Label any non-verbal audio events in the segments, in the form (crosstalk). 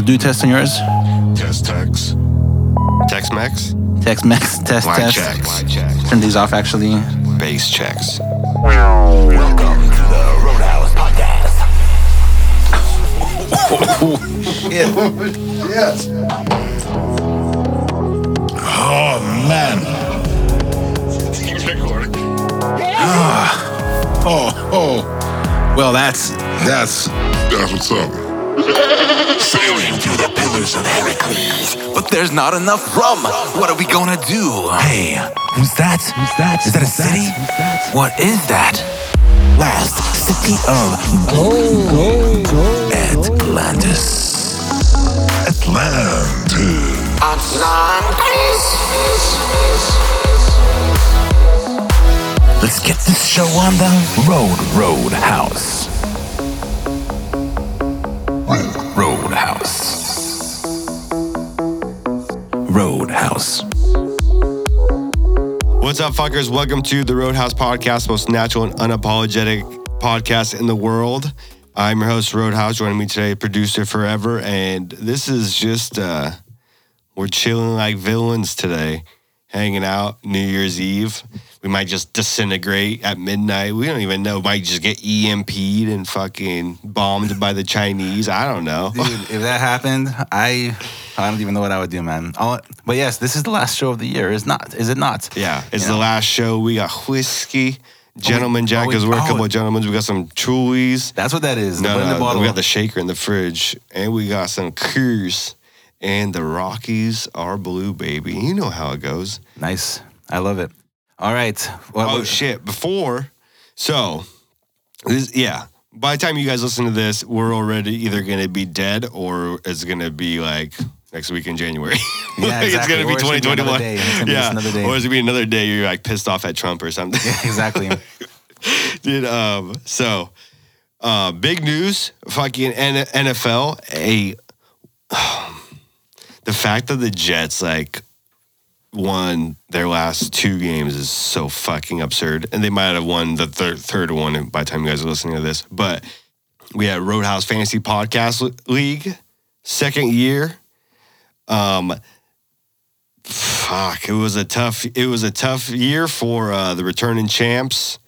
Uh, do test on yours. Test text. Tex Mex, Text Mex test White test. checks. Turn these off actually. base checks. Welcome to the Roadhouse Podcast. (laughs) Yes. Oh man. Oh, oh. Well, that's That's that's what's up. Sailing through the pillars of Heracles. But there's not enough rum. What are we gonna do? Hey, who's that? Who's that? Is that a city? What is that? Last city of Atlantis. Atlantis. Let's get this show on the road, Roadhouse. Roadhouse. Roadhouse. What's up, fuckers? Welcome to the Roadhouse Podcast, most natural and unapologetic podcast in the world. I'm your host, Roadhouse. Joining me today, producer forever, and this is just uh, we're chilling like villains today, hanging out New Year's Eve. We might just disintegrate at midnight. We don't even know. We might just get EMP'd and fucking bombed by the Chinese. I don't know. Dude, if that happened, I I don't even know what I would do, man. I'll, but yes, this is the last show of the year. Is not? Is it not? Yeah, it's You the know? last show. We got whiskey, Gentleman Jack, oh, because oh, we're a oh. couple of gentlemen. We got some Trulies. That's what that is. No, in no, we got the shaker in the fridge, and we got some Coors, and the Rockies are blue, baby. You know how it goes. nice. I love it. All right. Well, Oh shit! Before, so this, yeah. By the time you guys listen to this, we're already either gonna be dead or it's gonna be like next week in January. (laughs) Yeah, exactly. It's gonna be Or it's gonna be another 2021. day. It's gonna be yeah, just another day. or it's gonna be another day. You're like pissed off at Trump or something. Yeah, exactly. (laughs) Dude, um, so uh, big news, fucking N- NFL. A (sighs) the fact that the Jets like won their last two games is so fucking absurd, and they might have won the third third one by the time you guys are listening to this. But we had Roadhouse Fantasy Podcast League second year. Um, fuck, it was a tough. It was a tough year for uh, the returning champs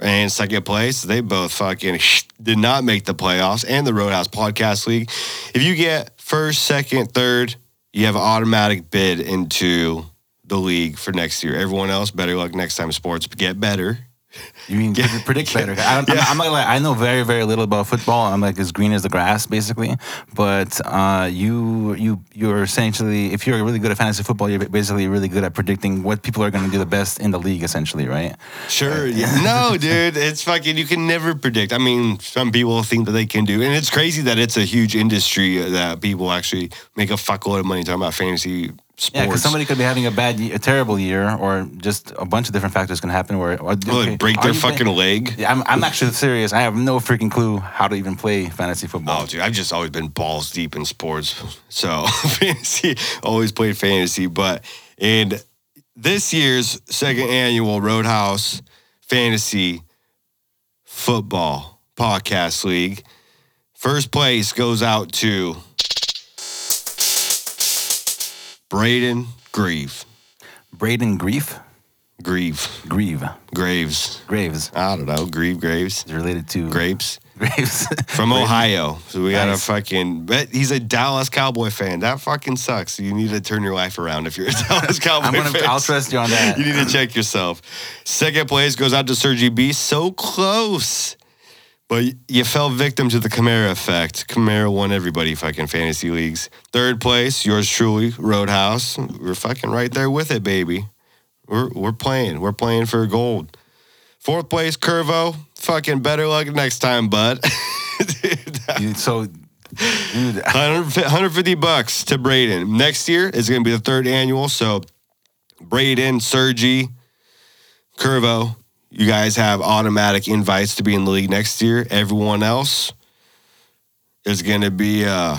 and second place. They both fucking did not make the playoffs and the Roadhouse Podcast League. If you get first, second, third, you have an automatic bid into the league for next year. Everyone else, better luck next time. Sports get better. You mean predict- predict better? I I'm, I'm like I know very very little about football. I'm like as green as the grass basically. But uh, you you you're essentially if you're really good at fantasy football, you're basically really good at predicting what people are going to do the best in the league essentially, right? Sure. Yeah. (laughs) No, dude, it's fucking. You can never predict. I mean, some people think that they can do, and it's crazy that it's a huge industry that people actually make a fuckload of money talking about fantasy sports. Yeah, because somebody could be having a bad, a terrible year, or just a bunch of different factors can happen. Where or, okay, break their fucking playing- leg. Yeah, I'm, I'm actually serious. I have no freaking clue how to even play fantasy football. Oh, dude, I've just always been balls deep in sports. So (laughs) fantasy, always played fantasy. But in this year's second annual Roadhouse Fantasy Football Podcast League, first place goes out to Braden Grieve. Braden Grief, Grieve. Grieve, Graves. Graves I don't know. Grieve Graves. is related to Grapes. Graves (laughs) From Ohio. So we got a fucking but he's a Dallas Cowboy fan. That fucking sucks. You need to turn your life around if you're a (laughs) Dallas (laughs) Cowboy I'm gonna, fan. I'll trust you on that. You need to check yourself. Second place goes out to Sergi B. So close. But you fell victim to the Kamara effect. Kamara won everybody fucking fantasy leagues. Third place, yours truly, Roadhouse. We're fucking right there with it, baby. We're we're playing. We're playing for gold. Fourth place, Curvo. Fucking better luck next time, bud. (laughs) You- so, dude, (laughs) 150 bucks to Braden. Next year is going to be the third annual. So, Braden, Sergi, Curvo, you guys have automatic invites to be in the league next year. Everyone else is going to be, uh,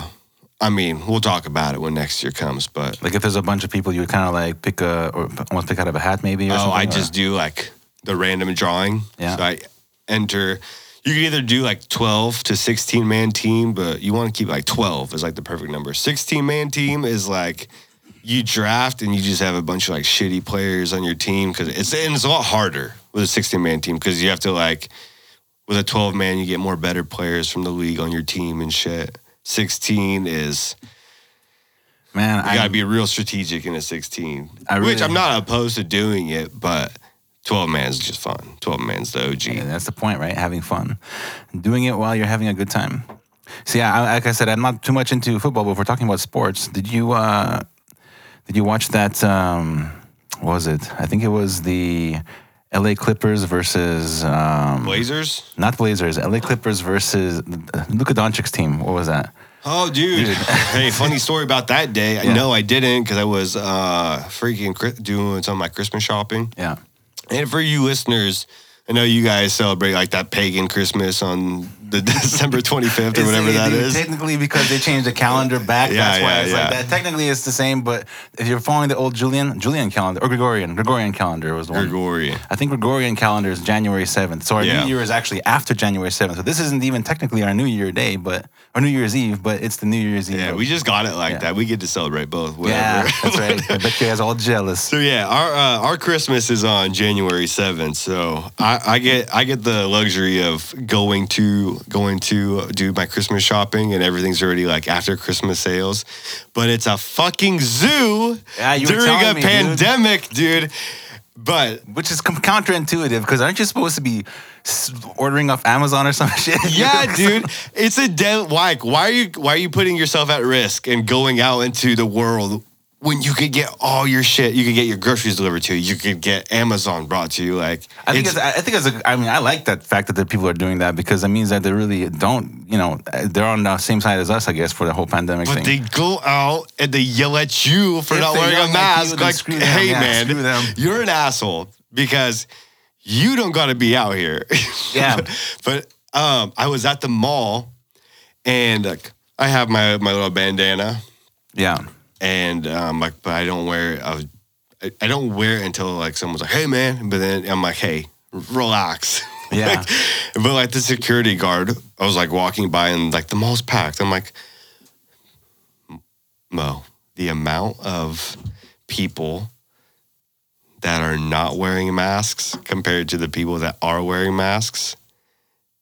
I mean, we'll talk about it when next year comes. But like if there's a bunch of people, you would kind of like pick a or almost pick out of a hat, maybe. Or oh, something, I or- just do like the random drawing. Yeah. So I enter. you can either do like 12 to 16 man team, but you want to keep like 12 is like the perfect number. 16 man team is like you draft and you just have a bunch of like shitty players on your team because it's and it's a lot harder with a 16 man team because you have to like with a 12 man you get more better players from the league on your team and shit. 16 is Man, you I gotta be real strategic in a 16. I which I'm not opposed to doing it, but 12 man's just fun. 12 man's the OG. Yeah, that's the point, right? Having fun, doing it while you're having a good time. See, I, like I said, I'm not too much into football, but if we're talking about sports, did you uh, did you watch that? Um, what was it? I think it was the L.A. Clippers versus um, Blazers? not Blazers. L.A. Clippers versus Luka Doncic's team. What was that? Oh, dude. (laughs) hey, funny story about that day. I Yeah. know I didn't because I was uh, freaking doing some of my Christmas shopping. Yeah, And for you listeners, I know you guys celebrate like that pagan Christmas on the (laughs) December 25th or whatever It's- that is. Technically, because they changed the calendar back, Yeah, that's why yeah, like yeah. that. Technically, it's the same, but if you're following the old Julian Julian calendar or Gregorian Gregorian calendar was the one. Gregorian. I think Gregorian calendar is January 7th. So our Yeah. New Year is actually after January 7th. So this isn't even technically our New Year day, but or New Year's Eve, but it's the New Year's Eve. Yeah, we just got it like Yeah. that. We get to celebrate both. Yeah, Whatever. that's right. I bet you guys all jealous. So yeah, our uh, our Christmas is on January seventh. So I, I get I get the luxury of going to going to do my Christmas shopping, and everything's already like after Christmas sales. But it's a fucking zoo Yeah, you during a me, pandemic, dude. But Which is counterintuitive because aren't you supposed to be ordering off Amazon or some (laughs) shit? yeah, (laughs) dude, it's a dead. Like, why are you why are you putting yourself at risk and going out into the world when you could get all your shit? You could get your groceries delivered to you. You could get Amazon brought to you. Like, I think it's- it's, I think it's a, I mean I like that fact that the people are doing that because it means that they really don't you know they're on the same side as us I guess for the whole pandemic But thing. they go out and they yell at you for If not wearing a mask. Like, them. hey Yeah, man, you're an asshole because you don't got to be out here. Yeah. (laughs) but um, I was at the mall and like I have my my little bandana yeah, and um, like, but I don't wear it. I, was, I, don't wear it until like someone's like, "Hey, man," but then I'm like, "Hey, relax." (laughs) Yeah. Like, but like the security guard, I was like walking by and like the mall's packed. I'm like, Mo, the amount of people that are not wearing masks compared to the people that are wearing masks.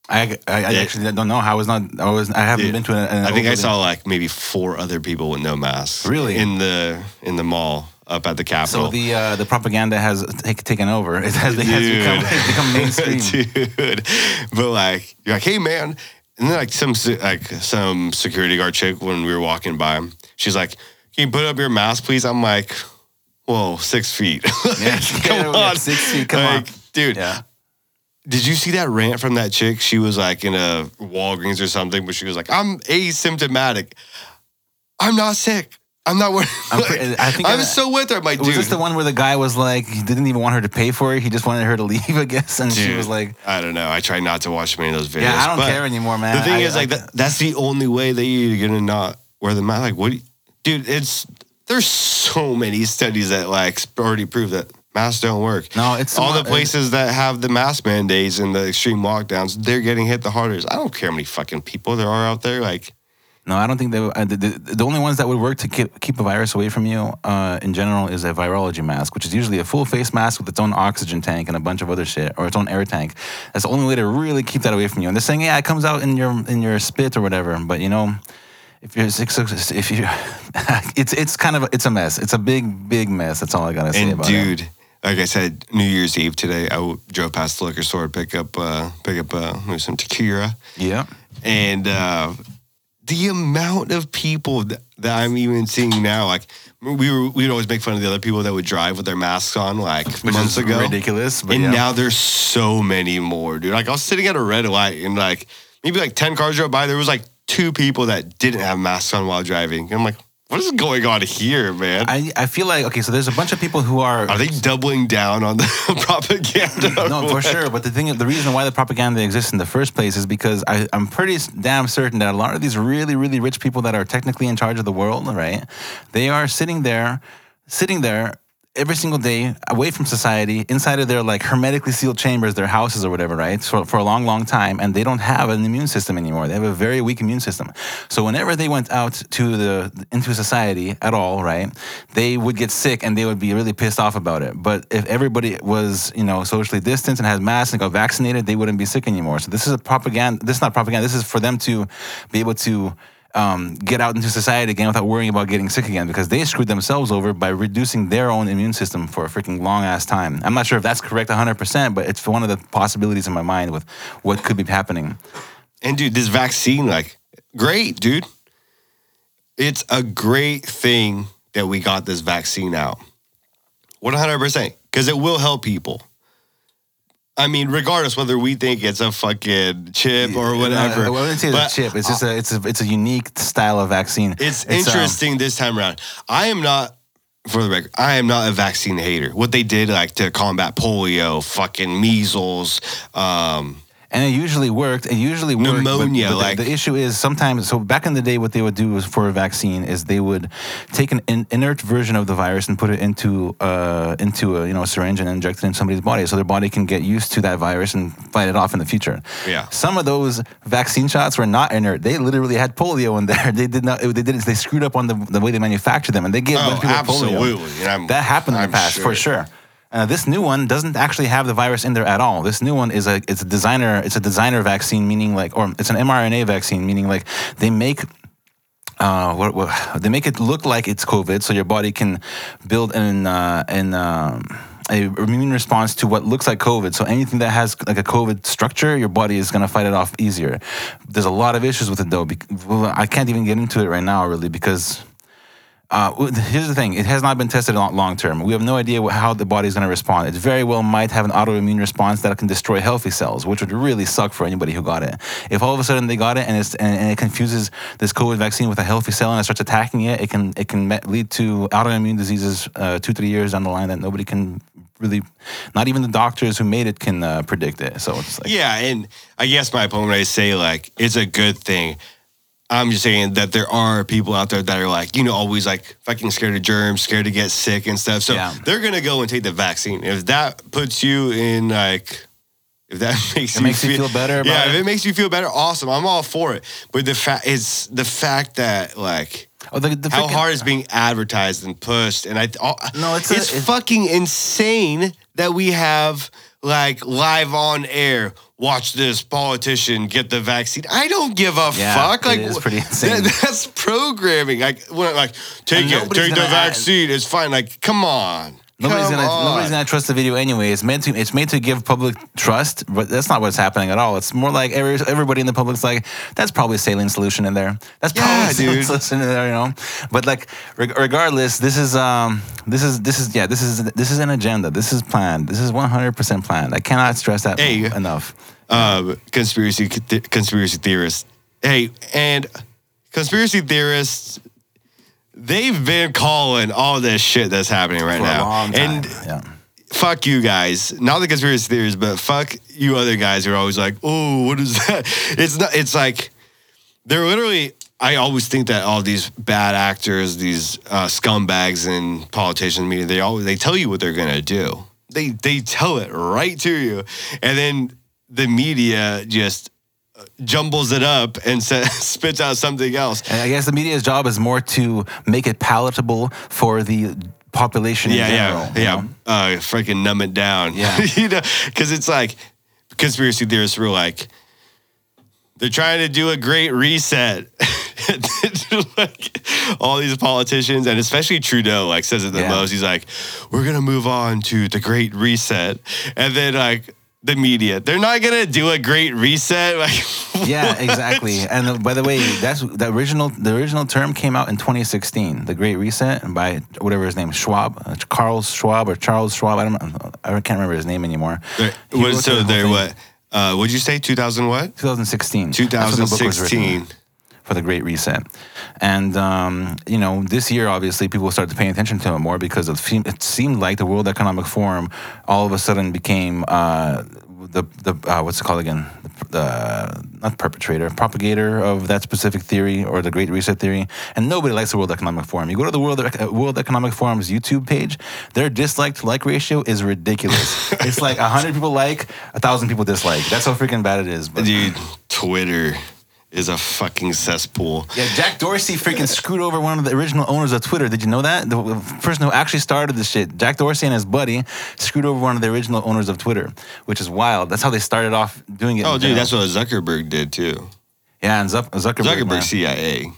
I, I, I Yeah. actually don't know. I was not. I was. I haven't been to an. an I think I saw like maybe four other people with no masks. Really? in the in the mall up at the Capitol. So the uh, the propaganda has take, taken over. (laughs) It has, it has become, it's become mainstream. (laughs) dude. But like, you're like, hey man, and then like some like some security guard chick when we were walking by, she's like, can you put up your mask, please? I'm like, whoa, six feet. (laughs) Yeah, come yeah, on, six feet, come Like, on. dude. Yeah. Did you see that rant from that chick? She was like in a Walgreens or something, but she was like, I'm asymptomatic. I'm not sick. I'm not worried. I'm (laughs) I think I'm so with her. I'm like, Was dude. this the one where the guy was like, he didn't even want her to pay for it. He just wanted her to leave, (laughs) I guess. And she was like, I don't know. I try not to watch many of those videos. Yeah, I don't but care anymore, man. The thing I- is, like, I- that, that's the only way that you're gonna not wear the mask. Like, what, you- dude? It's there's so many studies that like already prove that masks don't work. No, it's all the places that have the mask mandates and the extreme lockdowns. They're getting hit the hardest. I don't care how many fucking people there are out there. Like, no, I don't think they. Uh, the, the, the only ones that would work to keep, keep a virus away from you, uh, in general, is a virology mask, which is usually a full face mask with its own oxygen tank and a bunch of other shit, or its own air tank. That's the only way to really keep that away from you. And they're saying, yeah, it comes out in your in your spit or whatever, but you know. If you're six, if you, (laughs) it's it's kind of a, it's a mess. It's a big big mess. That's all I gotta say and about it. dude. Like I said, New Year's Eve today, I drove past the liquor store to pick up uh, pick up uh, some tequila. Yeah. and uh, the amount of people that, that I'm even seeing now, like we were, we'd always make fun of the other people that would drive with their masks on, like Which months ago. ridiculous, but and yeah. now there's so many more, dude. Like I was sitting at a red light, and like maybe like ten cars drove by. There was like two people that didn't have masks on while driving. And I'm like, what is going on here, man? I, I feel like okay, so there's a bunch of people who are Are they doubling down on the (laughs) propaganda? (laughs) no for sure. But the thing, the reason why the propaganda exists in the first place is because I, I'm pretty damn certain that a lot of these really really rich people that are technically in charge of the world, right? They are sitting there, sitting there. Every single day away from society, inside of their like hermetically sealed chambers, their houses or whatever, right? For, for a long, long time, and they don't have an immune system anymore. They have a very weak immune system. So whenever they went out to the into society at all, right, they would get sick and they would be really pissed off about it. But if everybody was, you know, socially distanced and had masks and got vaccinated, they wouldn't be sick anymore. So this is a propaganda. This is not propaganda. This is for them to be able to um, get out into society again without worrying about getting sick again because they screwed themselves over by reducing their own immune system for a freaking long ass time. I'm not sure if that's correct 100%, but it's one of the possibilities in my mind with what could be happening. And dude, this vaccine, like, great, dude. It's a great thing that we got this vaccine out. 100%. Because it will help people. I mean, regardless whether we think it's a fucking chip or whatever. I wouldn't say it's a chip. It's just a it's a it's a unique style of vaccine. It's, um, interesting this time around. I am not, for the record, I am not a vaccine hater. What they did, like to combat polio, fucking measles, um, and it usually worked. It usually worked. Pneumonia, but the- like- the, issue is sometimes. So back in the day, what they would do was for a vaccine is they would take an in, inert version of the virus and put it into uh, into a you know a syringe and inject it in somebody's body, so their body can get used to that virus and fight it off in the future. Yeah. Some of those vaccine shots were not inert. They literally had polio in there. (laughs) They did not. They did. They screwed up on the, the way they manufactured them, and they gave a bunch Oh, of people polio. absolutely. That happened in I'm the past for sure. Uh, this new one doesn't actually have the virus in there at all. This new one is a it's a designer it's a designer vaccine, meaning like or it's an mRNA vaccine, meaning like they make. Uh, what, what they make it look like it's COVID, so your body can build an uh, an um, a immune response to what looks like COVID. So anything that has like a COVID structure, your body is gonna fight it off easier. There's a lot of issues with it though. bec- Well, I can't even get into it right now, really, because uh, here's the thing: it has not been tested long, term. We have no idea how the body is going to respond. It very well might have an autoimmune response that can destroy healthy cells, which would really suck for anybody who got it. If all of a sudden they got it and, and, and it confuses this COVID vaccine with a healthy cell and it starts attacking it, it can it can lead to autoimmune diseases uh, two three years down the line that nobody can really, not even the doctors who made it can uh, predict it. So it's like Yeah, and I guess my when I say like it's a good thing, I'm just saying that there are people out there that are like, you know, always like fucking scared of germs, scared to get sick and stuff. So Yeah. they're gonna go and take the vaccine. If that puts you in like if that (laughs) makes It you makes you feel better about yeah, if it? it makes you feel better, awesome. I'm all for it. But the fact it's the fact that like oh, the, the how freaking- hard it's being advertised and pushed, and I oh, No, it's a- it's it's- fucking insane that we have like live on air. Watch this politician get the vaccine. I don't give a Yeah, fuck. Like wh- pretty (laughs) insane. that- that's programming. Like when like take it, take the gonna add- vaccine. It's fine. Like come on. Nobody's Come gonna on. nobody's gonna trust the video anyway. It's meant to it's made to give public trust, but that's not what's happening at all. It's more like every, everybody in the public's like, that's probably a saline solution in there. That's probably Yeah, a saline dude. solution in there, you know. But like, reg- regardless, this is um this is this is yeah this is this is an agenda. This is planned. This is one hundred percent planned. I cannot stress that Hey. enough. um, conspiracy conspiracy theorists. Hey, and conspiracy theorists, they've been calling all this shit that's happening right For now. And yeah. fuck you guys. Not the conspiracy theories, but fuck you other guys who are always like, oh, what is that? (laughs) It's not. It's like they're literally. I always think that all these bad actors, these uh, scumbags and politicians, media, they always they tell you what they're gonna do. They they tell it right to you, and then the media just jumbles it up and sa- (laughs) spits out something else. And I guess the media's job is more to make it palatable for the population in yeah, general. yeah, yeah. know? Uh, freaking numb it down. Yeah. (laughs) you know, because it's like conspiracy theorists were like, they're trying to do a great reset. (laughs) Like all these politicians and especially Trudeau like says it the Yeah. most. He's like, "We're gonna move on to the Great Reset," and then like the media, they're not gonna do a Great Reset. (laughs) Like, Yeah, exactly. And uh, by the way, that's the original. The original term came out in 2016, the Great Reset, by whatever his name, is, Schwab, uh, Carl Schwab or Charles Schwab. I don't. I can't remember his name anymore. What- wrote so the whole thing. what? Uh, what'd you say? 2000 what? 2016. That's when the book was written 2016. For the Great Reset, and um, you know this year obviously people started paying attention to it more because it, seemed, it seemed like the World Economic Forum all of a sudden became uh, the the uh, what's it called again? The, the not perpetrator, propagator of that specific theory or the Great Reset theory. And nobody likes the World Economic Forum. You go to the World World Economic Forum's YouTube page, their dislike to like ratio is ridiculous. (laughs) it's like hundred people like, a thousand people dislike. That's how freaking bad it is. But Dude, Twitter is a fucking cesspool. Yeah, Jack Dorsey freaking screwed over one of the original owners of Twitter. Did you know that? The person who actually started this shit, Jack Dorsey and his buddy, screwed over one of the original owners of Twitter, which is wild. That's how they started off doing it. Oh, dude, general. that's what Zuckerberg did too. yeah, and Zuck- Zuckerberg. Zuckerberg man. CIA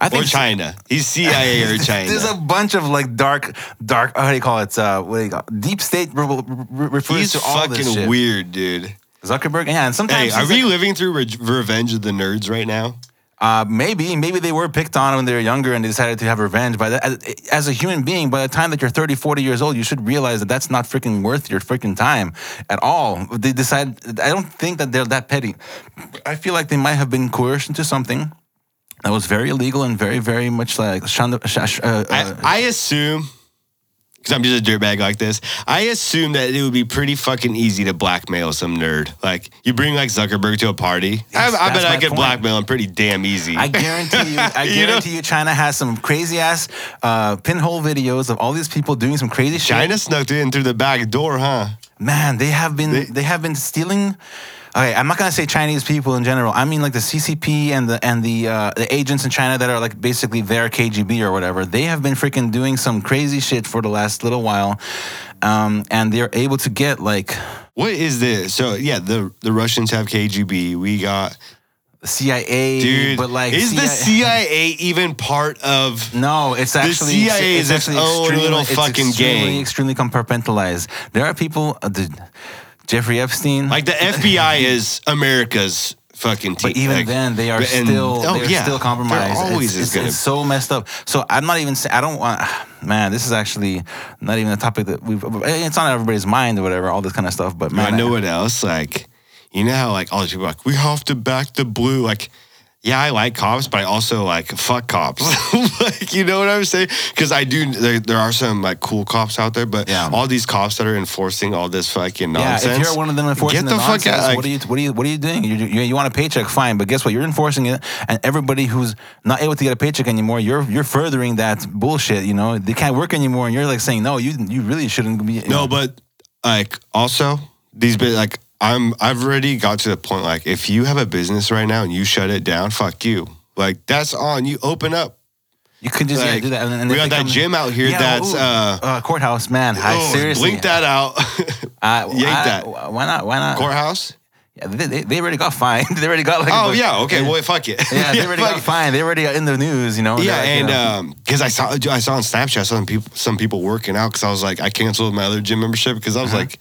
I or China. He's CIA or (laughs) China. There's a bunch of like dark, dark. How do you call it? Uh, what do you call deep state re- re- refers He's to all this shit. fucking weird, dude. Zuckerberg, yeah, and sometimes. Hey, are we like- living through Re- Revenge of the Nerds right now? Uh, maybe, maybe they were picked on when they were younger and they decided to have revenge. But as, as a human being, by the time that you're 30, 40 years old, you should realize that that's not freaking worth your freaking time at all. They decide, I don't think that they're that petty. I feel like they might have been coerced into something that was very illegal and very, very much like, shund- sh- sh- uh, uh, I, I assume, because I'm just a dirtbag like this, I assume that it would be pretty fucking easy to blackmail some nerd. Like, you bring like Zuckerberg to a party. Yes, I, I bet I could point. blackmail him pretty damn easy. I guarantee you, (laughs) I You know? guarantee you, China has some crazy ass uh, pinhole videos of all these people doing some crazy shit. China snuck in through the back door, huh? Man, they have been they, have been stealing. Okay, I'm not gonna say Chinese people in general. I mean like the CCP and the and the uh, the agents in China that are like basically their KGB or whatever. They have been freaking doing some crazy shit for the last little while, um, and they're able to get like What is this? So yeah, the the Russians have KGB. We got CIA, dude. but like is the CIA even part of? No, it's actually the CIA is it's its actually own little it's fucking extremely, gang. Extremely compartmentalized. There are people, uh, dude, Jeffrey Epstein, Like the (laughs) FBI is America's fucking team. But even like, then, they are and- still oh, they're yeah, still compromised. There always it's, is it's, it's so messed up. So I'm not even saying I don't want. (sighs) Man, this is actually not even a topic that we've. Eh, it's on everybody's mind or whatever. All this kind of stuff. But man, I know what else. Like, you know how like all these people are like we have to back the blue. Like, yeah, I like cops, but I also like fuck cops. (laughs) like, you know what I'm saying? Because I do. There, there are some like cool cops out there, but Yeah. all these cops that are enforcing all this fucking nonsense. Yeah, if you're one of them enforcing get the, the, fuck nonsense, out. Like, what are you what are you what are you doing? You, you you want a paycheck, fine, but guess what? You're enforcing it, and everybody who's not able to get a paycheck anymore, you're you're furthering that bullshit. You know, they can't work anymore, and you're like saying, no, you you really shouldn't be. No, know. but like also these bit like I'm I've already got to the point like if you have a business right now and you shut it down, fuck you. Like that's on. You open up. you could just yeah, do that. And, and we got that gym out here Yeah, that's ooh, uh, uh, courthouse, man. I oh, seriously blink that out. (laughs) I, (laughs) yank I- that. Why not? Why not? Courthouse. Yeah, they, they, they already got fined. (laughs) they already got like. Oh yeah, okay. Well, fuck it. Yeah, they already got fined. They already got in the news. You know. Yeah, like, you and know, um, because I saw I saw on Snapchat some people some people working out because I was like I canceled my other gym membership because I was like,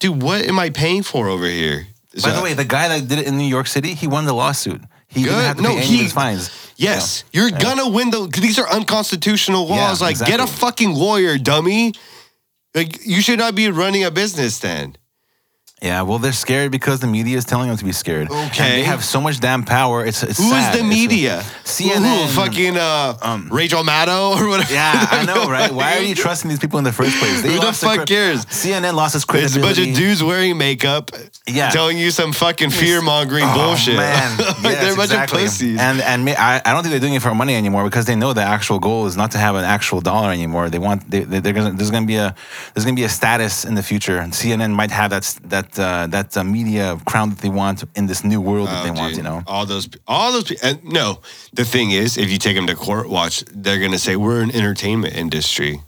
dude, what am I paying for over here? Uh-huh. By So- the way, the guy that did it in New York City, he won the lawsuit. He didn't Good. have to No, pay any he- of his fines. Yes, you're gonna win the. These are unconstitutional Yeah, laws. like, get a exactly. fucking lawyer, dummy. Like, you should not be running a business then. Yeah, well, they're scared because the media is telling them to be scared. And Okay. they have so much damn power. It's, it's Who is sad. the It's- media? CNN. Who, fucking uh, um, Rachel Maddow (laughs) or whatever. Yeah, I know, (laughs) right? Why are you trusting these people in the first place? They Who the fuck cares? CNN lost its credibility. It's a bunch of dudes wearing makeup, Yeah. telling you some fucking fear mongering bullshit. Oh, man, (laughs) Like, Yes, they're a bunch exactly. of pussies. And and me, I, I don't think they're doing it for money anymore because they know the actual goal is not to have an actual dollar anymore. They want they, they, they're gonna there's gonna be a there's gonna be a status in the future. And CNN might have that s- that uh, that uh, media crown that they want in this new world that Oh, they want. You know. all those, all those. And no, the thing is, if you take them to court, watch, they're gonna say we're an entertainment industry.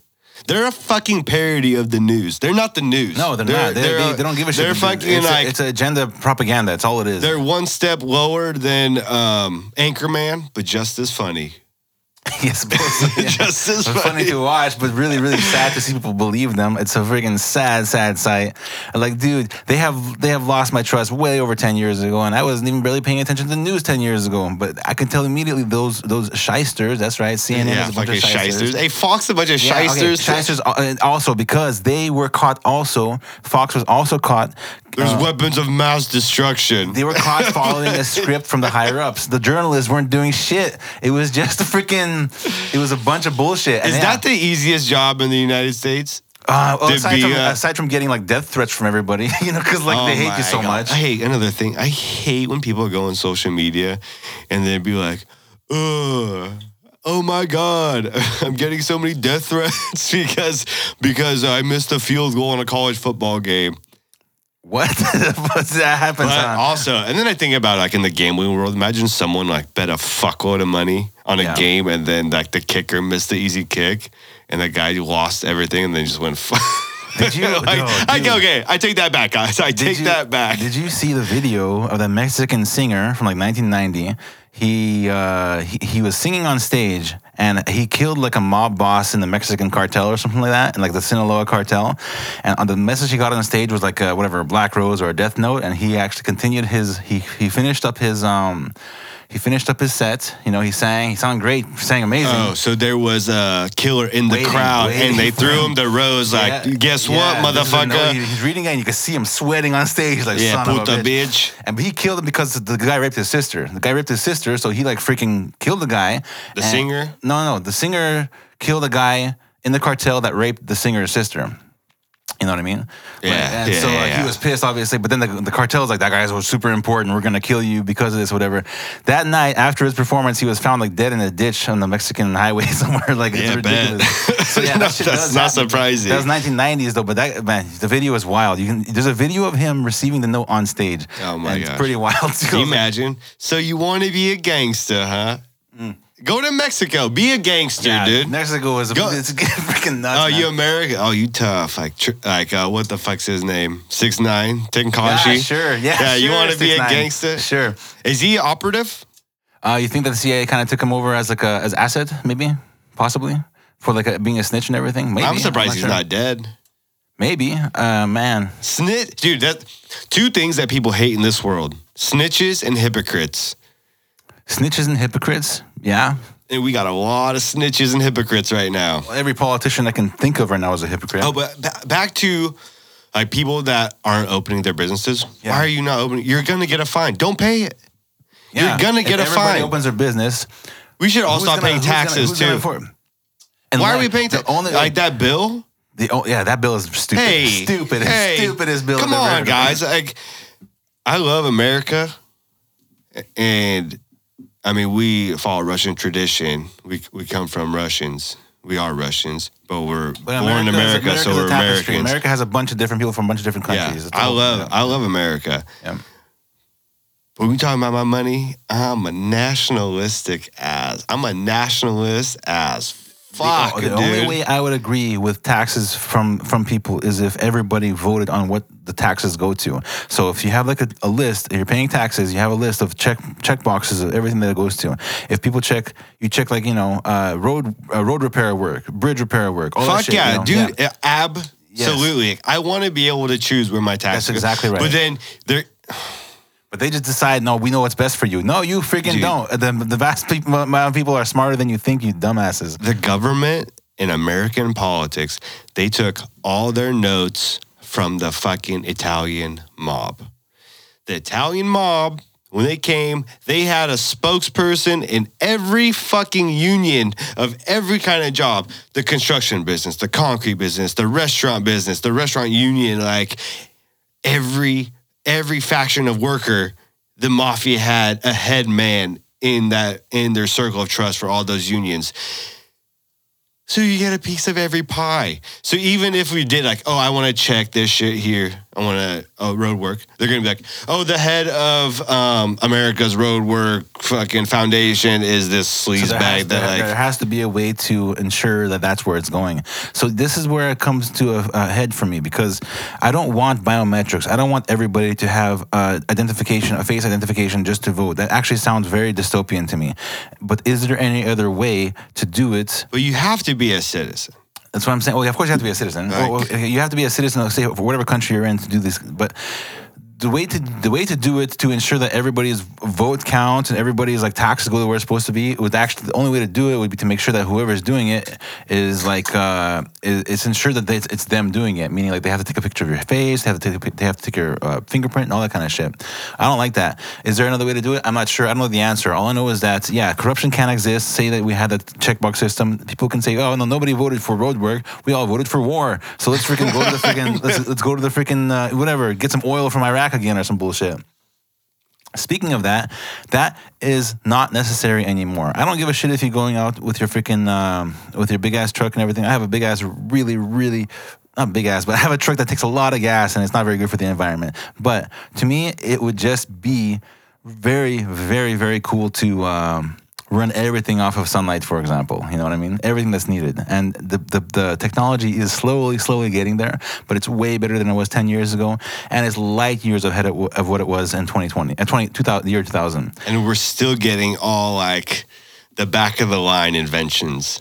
They're a fucking parody of the news. They're not the news. No, they're, not. They're, they, a- they don't give a shit. They're fucking it's, like a, it's agenda propaganda. That's all it is. they're one step lower than um, Anchorman, but just as funny. (laughs) yes. (laughs) Yeah. Just as funny funny. to watch, but really, really sad to see people believe them. It's a freaking sad, sad sight. Like, dude, they have they have lost my trust way over ten years ago, and I wasn't even barely paying attention to the news ten years ago. But I can tell immediately those those shysters. That's right, CNN yeah, is a bunch of shysters. shysters. Hey, Fox, a bunch of Yeah, okay, shysters. shysters and also because they were caught. Also, Fox was also caught. There's uh, weapons of mass destruction. they were caught following a (laughs) script from the higher ups. The journalists weren't doing shit. It was just a freaking. It was a bunch of bullshit. And Is yeah. that the easiest job in the United States? Uh, well, aside, be, from, uh, aside from getting like death threats from everybody, (laughs) you know, because like Oh they hate you so God. much. I hate another thing. I hate when people go on social media and they'd be like, Ugh, "Oh my God, (laughs) I'm getting so many death (laughs) threats because because I missed a field goal in a college football game." What? (laughs) What's that happens? But on? also, and then I think about like in the gambling world. Imagine someone like bet a fuckload of money on a Yeah. game, and then like the kicker missed the easy kick, and the guy lost everything, and then just went. (laughs) Fu- Did you- (laughs) like, no, I, okay, I take that back, guys. I Did take you- that back. Did you see the video of that Mexican singer from like 1990? He uh, he, he was singing on stage and he killed like a mob boss in the Mexican cartel or something like that, in like the Sinaloa cartel. And on the message he got on stage was like a, whatever a black rose or a death note, and he actually continued his he he finished up his um he finished up his set. You know, he sang. He sounded great. He sang amazing. Oh, so there was a killer in the Waiting, crowd, waiting and they threw him. him the rose. Like, Yeah, guess yeah, what, this is a note. motherfucker? He- He's reading it, and you can see him sweating on stage, like Yeah, son of puta a bitch. bitch. And he killed him because the guy raped his sister. The guy raped his sister, so he like freaking killed the guy. The And- singer? No, no, the singer killed the guy in the cartel that raped the singer's sister. You know what I mean? Yeah, Like, and yeah, so like, yeah. he was pissed, obviously. But then the, the cartel's like, that guy's was super important. We're gonna kill you because of this, whatever. That night after his performance, he was found like dead in a ditch on the Mexican highway (laughs) somewhere. Like it's Yeah, bet. ridiculous. So yeah, No, (laughs) that that's not happen. surprising. That was 1990s though, but that man, the video is wild. You can there's a video of him receiving the note on stage. Oh, my gosh. It's pretty wild. (laughs) Can you imagine? So you want to be a gangster, huh? Mm. Go to Mexico. Be a gangster. Yeah, dude. Mexico is Go- it's (laughs) freaking nuts. Oh, you man. American? Oh, you tough. Like, tr- like, uh, what the fuck's his name? Six nine, Yeah, sure. Yeah, Yeah, you want to be a gangster? Sure. Is he operative? Uh, you think that the CIA kind of took him over as like a as asset, maybe, possibly, for like a, being a snitch and everything? Maybe. I'm surprised he's sure. not dead. Maybe. Uh, man. Snitch, dude. That two things that people hate in this world: snitches and hypocrites. Snitches and hypocrites. Yeah. And we got a lot of snitches and hypocrites right now. Every politician I can think of right now is a hypocrite. Oh, but ba- back to like people that aren't opening their businesses. Yeah. Why are you not opening? You're gonna get a fine. Don't pay it. yeah. you're gonna If get a everybody fine. opens their business. We should all stop gonna- paying gonna- taxes gonna too. And Why are we like, paying the taxes? only like that bill? The oh yeah, that bill is stupid. Hey, stupid. hey, stupidest bill. Come on, guys. Like, I love America, and I mean we follow Russian tradition. We we come from Russians. We are Russians, but we're But born in America- America, so we're. Americans. America has a bunch of different people from a bunch of different yeah, countries. It's I love yeah. I love America. Yeah. When we talking about my money, I'm a nationalistic as I'm a nationalist as fuck, the, the only way I would agree with taxes from from people is if everybody voted on what the taxes go to. So if you have like a, a list, if you're paying taxes, you have a list of check check boxes of everything that it goes to. If people check, you check like you know uh, road uh, road repair work, bridge repair work. All that Fuck shit, yeah, you know? dude. uh, Absolutely. I want to be able to choose where my taxes go. That's exactly right. But then there But they just decide, no, we know what's best for you. No, you freaking Dude. don't. The, the vast people, amount of people are smarter than you think, you dumbasses. the government in American politics, they took all their notes from the fucking Italian mob. The Italian mob, when they came, they had a spokesperson in every fucking union of every kind of job the construction business, the concrete business, the restaurant business, the restaurant union, like every every faction of worker, the mafia had a head man in that in their circle of trust for all those unions. So you get a piece of every pie. So even if we did like, oh, I want to check this shit here, I want to oh, road work. They're gonna be like, oh, the head of um, America's road work fucking foundation is this sleaze there, bag that there, like there has to be a way to ensure that that's where it's going. So this is where it comes to a, a head for me because I don't want biometrics. I don't want everybody to have uh, identification, a face identification, just to vote. That actually sounds very dystopian to me. But is there any other way to do it? But you have to be a citizen. That's what I'm saying. Well, of course you have to be a citizen. Like- Well, you have to be a citizen, of, whatever country you're in to do this. But the way to the way to do it to ensure that everybody's vote counts and everybody's like taxes go to where it's supposed to be would actually the only way to do it would be to make sure that whoever is doing it is like uh is, is ensure that it's, it's them doing it meaning like they have to take a picture of your face they have to take a, they have to take your uh, fingerprint and all that kind of shit. I don't like that. Is there another way to do it? I'm not sure. I don't know the answer. All i know is that yeah corruption can exist. Say that we had a checkbox system. People can say oh no nobody voted for road work we all voted for war. So let's freaking go to the freaking (laughs) let's, let's go to the freaking uh, whatever. Get some oil from iraq again or some bullshit Speaking of that, that is not necessary anymore. I don't give a shit if you're going out with your freaking um, with your big ass truck and everything. I have a big ass, really, really not big ass, but I have a truck that takes a lot of gas and it's not very good for the environment. But to me, it would just be very, very, very cool to um, run everything off of sunlight, for example. You know what I mean? Everything that's needed, and the, the the technology is slowly, slowly getting there, but it's way better than it was ten years ago, and it's light years ahead of, of what it was in 2020, uh, 20, 2000, the year 2000. and we're still getting all like the back of the line inventions.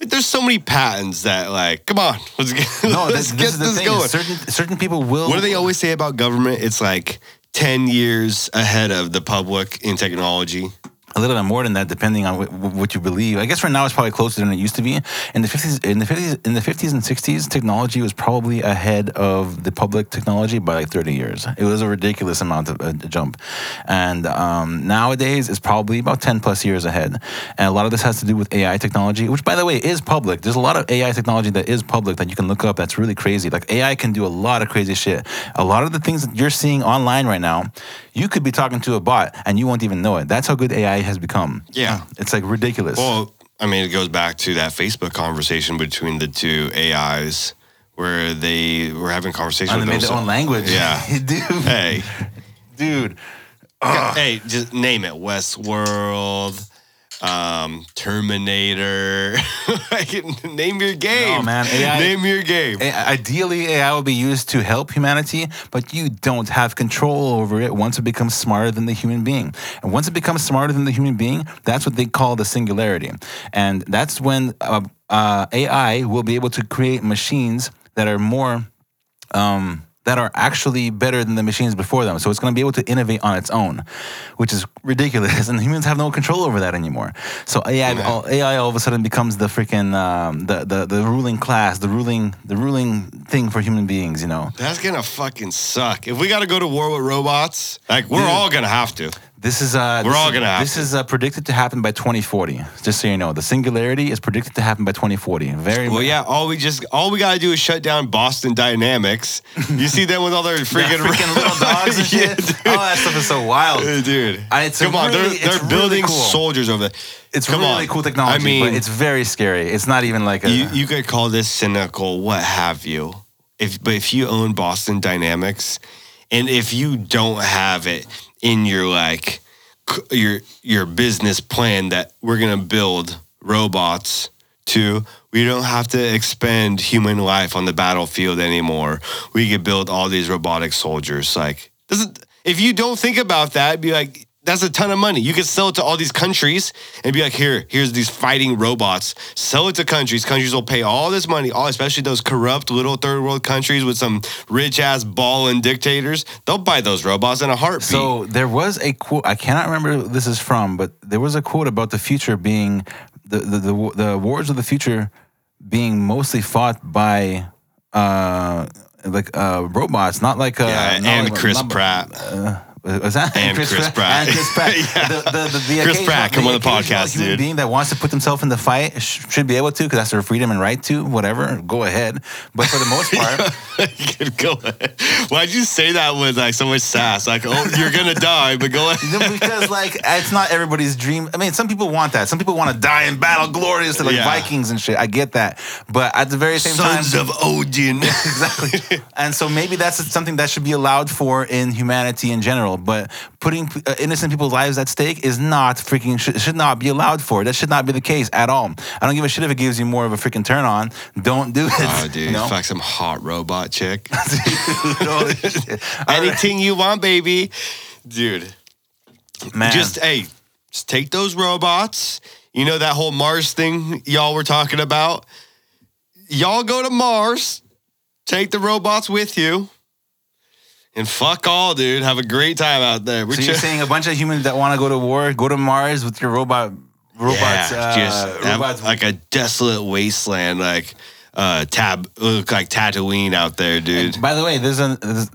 Like, there's so many patents that like, come on, (laughs) let's get, No, let's this, get this this thing. going. Certain certain people will. What do they always say about government? It's like 10 years ahead of the public in technology. A little bit more than that, depending on wh- what you believe. I guess right now it's probably closer than it used to be. In the fifties, in the fifties, in the fifties and sixties, technology was probably ahead of the public technology by like thirty years. It was a ridiculous amount of uh, jump, and um, nowadays it's probably about ten plus years ahead. And a lot of this has to do with AI technology, which, by the way, is public. There's a lot of AI technology that is public that you can look up. That's really crazy. Like AI can do a lot of crazy shit. A lot of the things that you're seeing online right now, you could be talking to a bot and you won't even know it. That's how good AI has become. Yeah. It's like ridiculous. Well, I mean, it goes back to that Facebook conversation between the two AIs where they were having conversations. Oh, and with they made their own language. Yeah. (laughs) dude. Hey, Dude. hey, just name it. Westworld, um, Terminator. (laughs) name your game. No, man, AI name your game. A- Ideally, AI will be used to help humanity, but you don't have control over it once it becomes smarter than the human being. And once it becomes smarter than the human being, that's what they call the singularity. And that's when uh, uh, AI will be able to create machines that are more. Um, that are actually better than the machines before them. So it's going to be able to innovate on its own, which is ridiculous. (laughs) And humans have no control over that anymore. So AI, all, AI all of a sudden becomes the freaking um, the, the the ruling class, the ruling the ruling thing for human beings. You know, That's gonna fucking suck. If we got to go to war with robots, like we're Dude. all gonna have to. This is uh, We're this all is- gonna have This is uh, predicted to happen by 2040. Just so you know, the singularity is predicted to happen by 2040. Very Well, yeah. All we just all we gotta do is shut down Boston Dynamics. You see them with all their (laughs) freaking, freaking (laughs) little dogs and (laughs) shit. dude. oh, that stuff is so wild. Uh, dude. I- it's a Come on, really- they're they're really building cool. soldiers over there. It's Come really on. cool technology, I mean, but it's very scary. It's not even like a. you, you could call this cynical, what have you. If but if you own Boston Dynamics, and if you don't have it in your like your your business plan that we're gonna build robots to, we don't have to expend human life on the battlefield anymore. We could build all these robotic soldiers. Like doesn't if you don't think about that, be like. That's a ton of money. You could sell it to all these countries and be like, here, here's these fighting robots. Sell it to countries. Countries will pay all this money, all especially those corrupt little third world countries with some rich ass balling dictators. They'll buy those robots in a heartbeat. So there was a quote. I cannot remember who this is from, but there was a quote about the future being the the the, the wars of the future being mostly fought by uh like uh robots, not like uh yeah, and Chris Pratt. Uh, Uh, was that And Chris Pratt. And Chris Pratt. (laughs) Yeah. the, the, the, the Chris Pratt, come on the podcast, human dude. being that wants to put themselves in the fight sh- should be able to because that's their freedom and right to. Whatever, go ahead. But for the most (laughs) part, you (laughs) can go ahead. Why'd you say that with like so much sass? Like, oh, you're gonna die, but go ahead. Because like it's not everybody's dream. I mean, some people want that. Some people want to die in battle gloriously, like Yeah. Vikings and shit. I get that, but at the very same time Sons time, of Odin. exactly. And so maybe that's something that should be allowed for in humanity in general. But putting uh, innocent people's lives at stake is not freaking should, should not be allowed for. That should not be the case at all. I don't give a shit if it gives you more of a freaking turn on. Don't do it. Oh, (laughs) dude, you know? fuck some hot robot chick. (laughs) (laughs) Anything you want, baby. Dude, Man. just hey, just take those robots. You know that whole Mars thing y'all were talking about? Y'all go to Mars, take the robots with you, And fuck all, dude. Have a great time out there. We're So you're chill- saying a bunch of humans that want to go to war, go to Mars with your robot, robots, yeah, uh, just robots. like a desolate wasteland, like uh, tab, look like Tatooine out there, dude. By the way, there's a there's,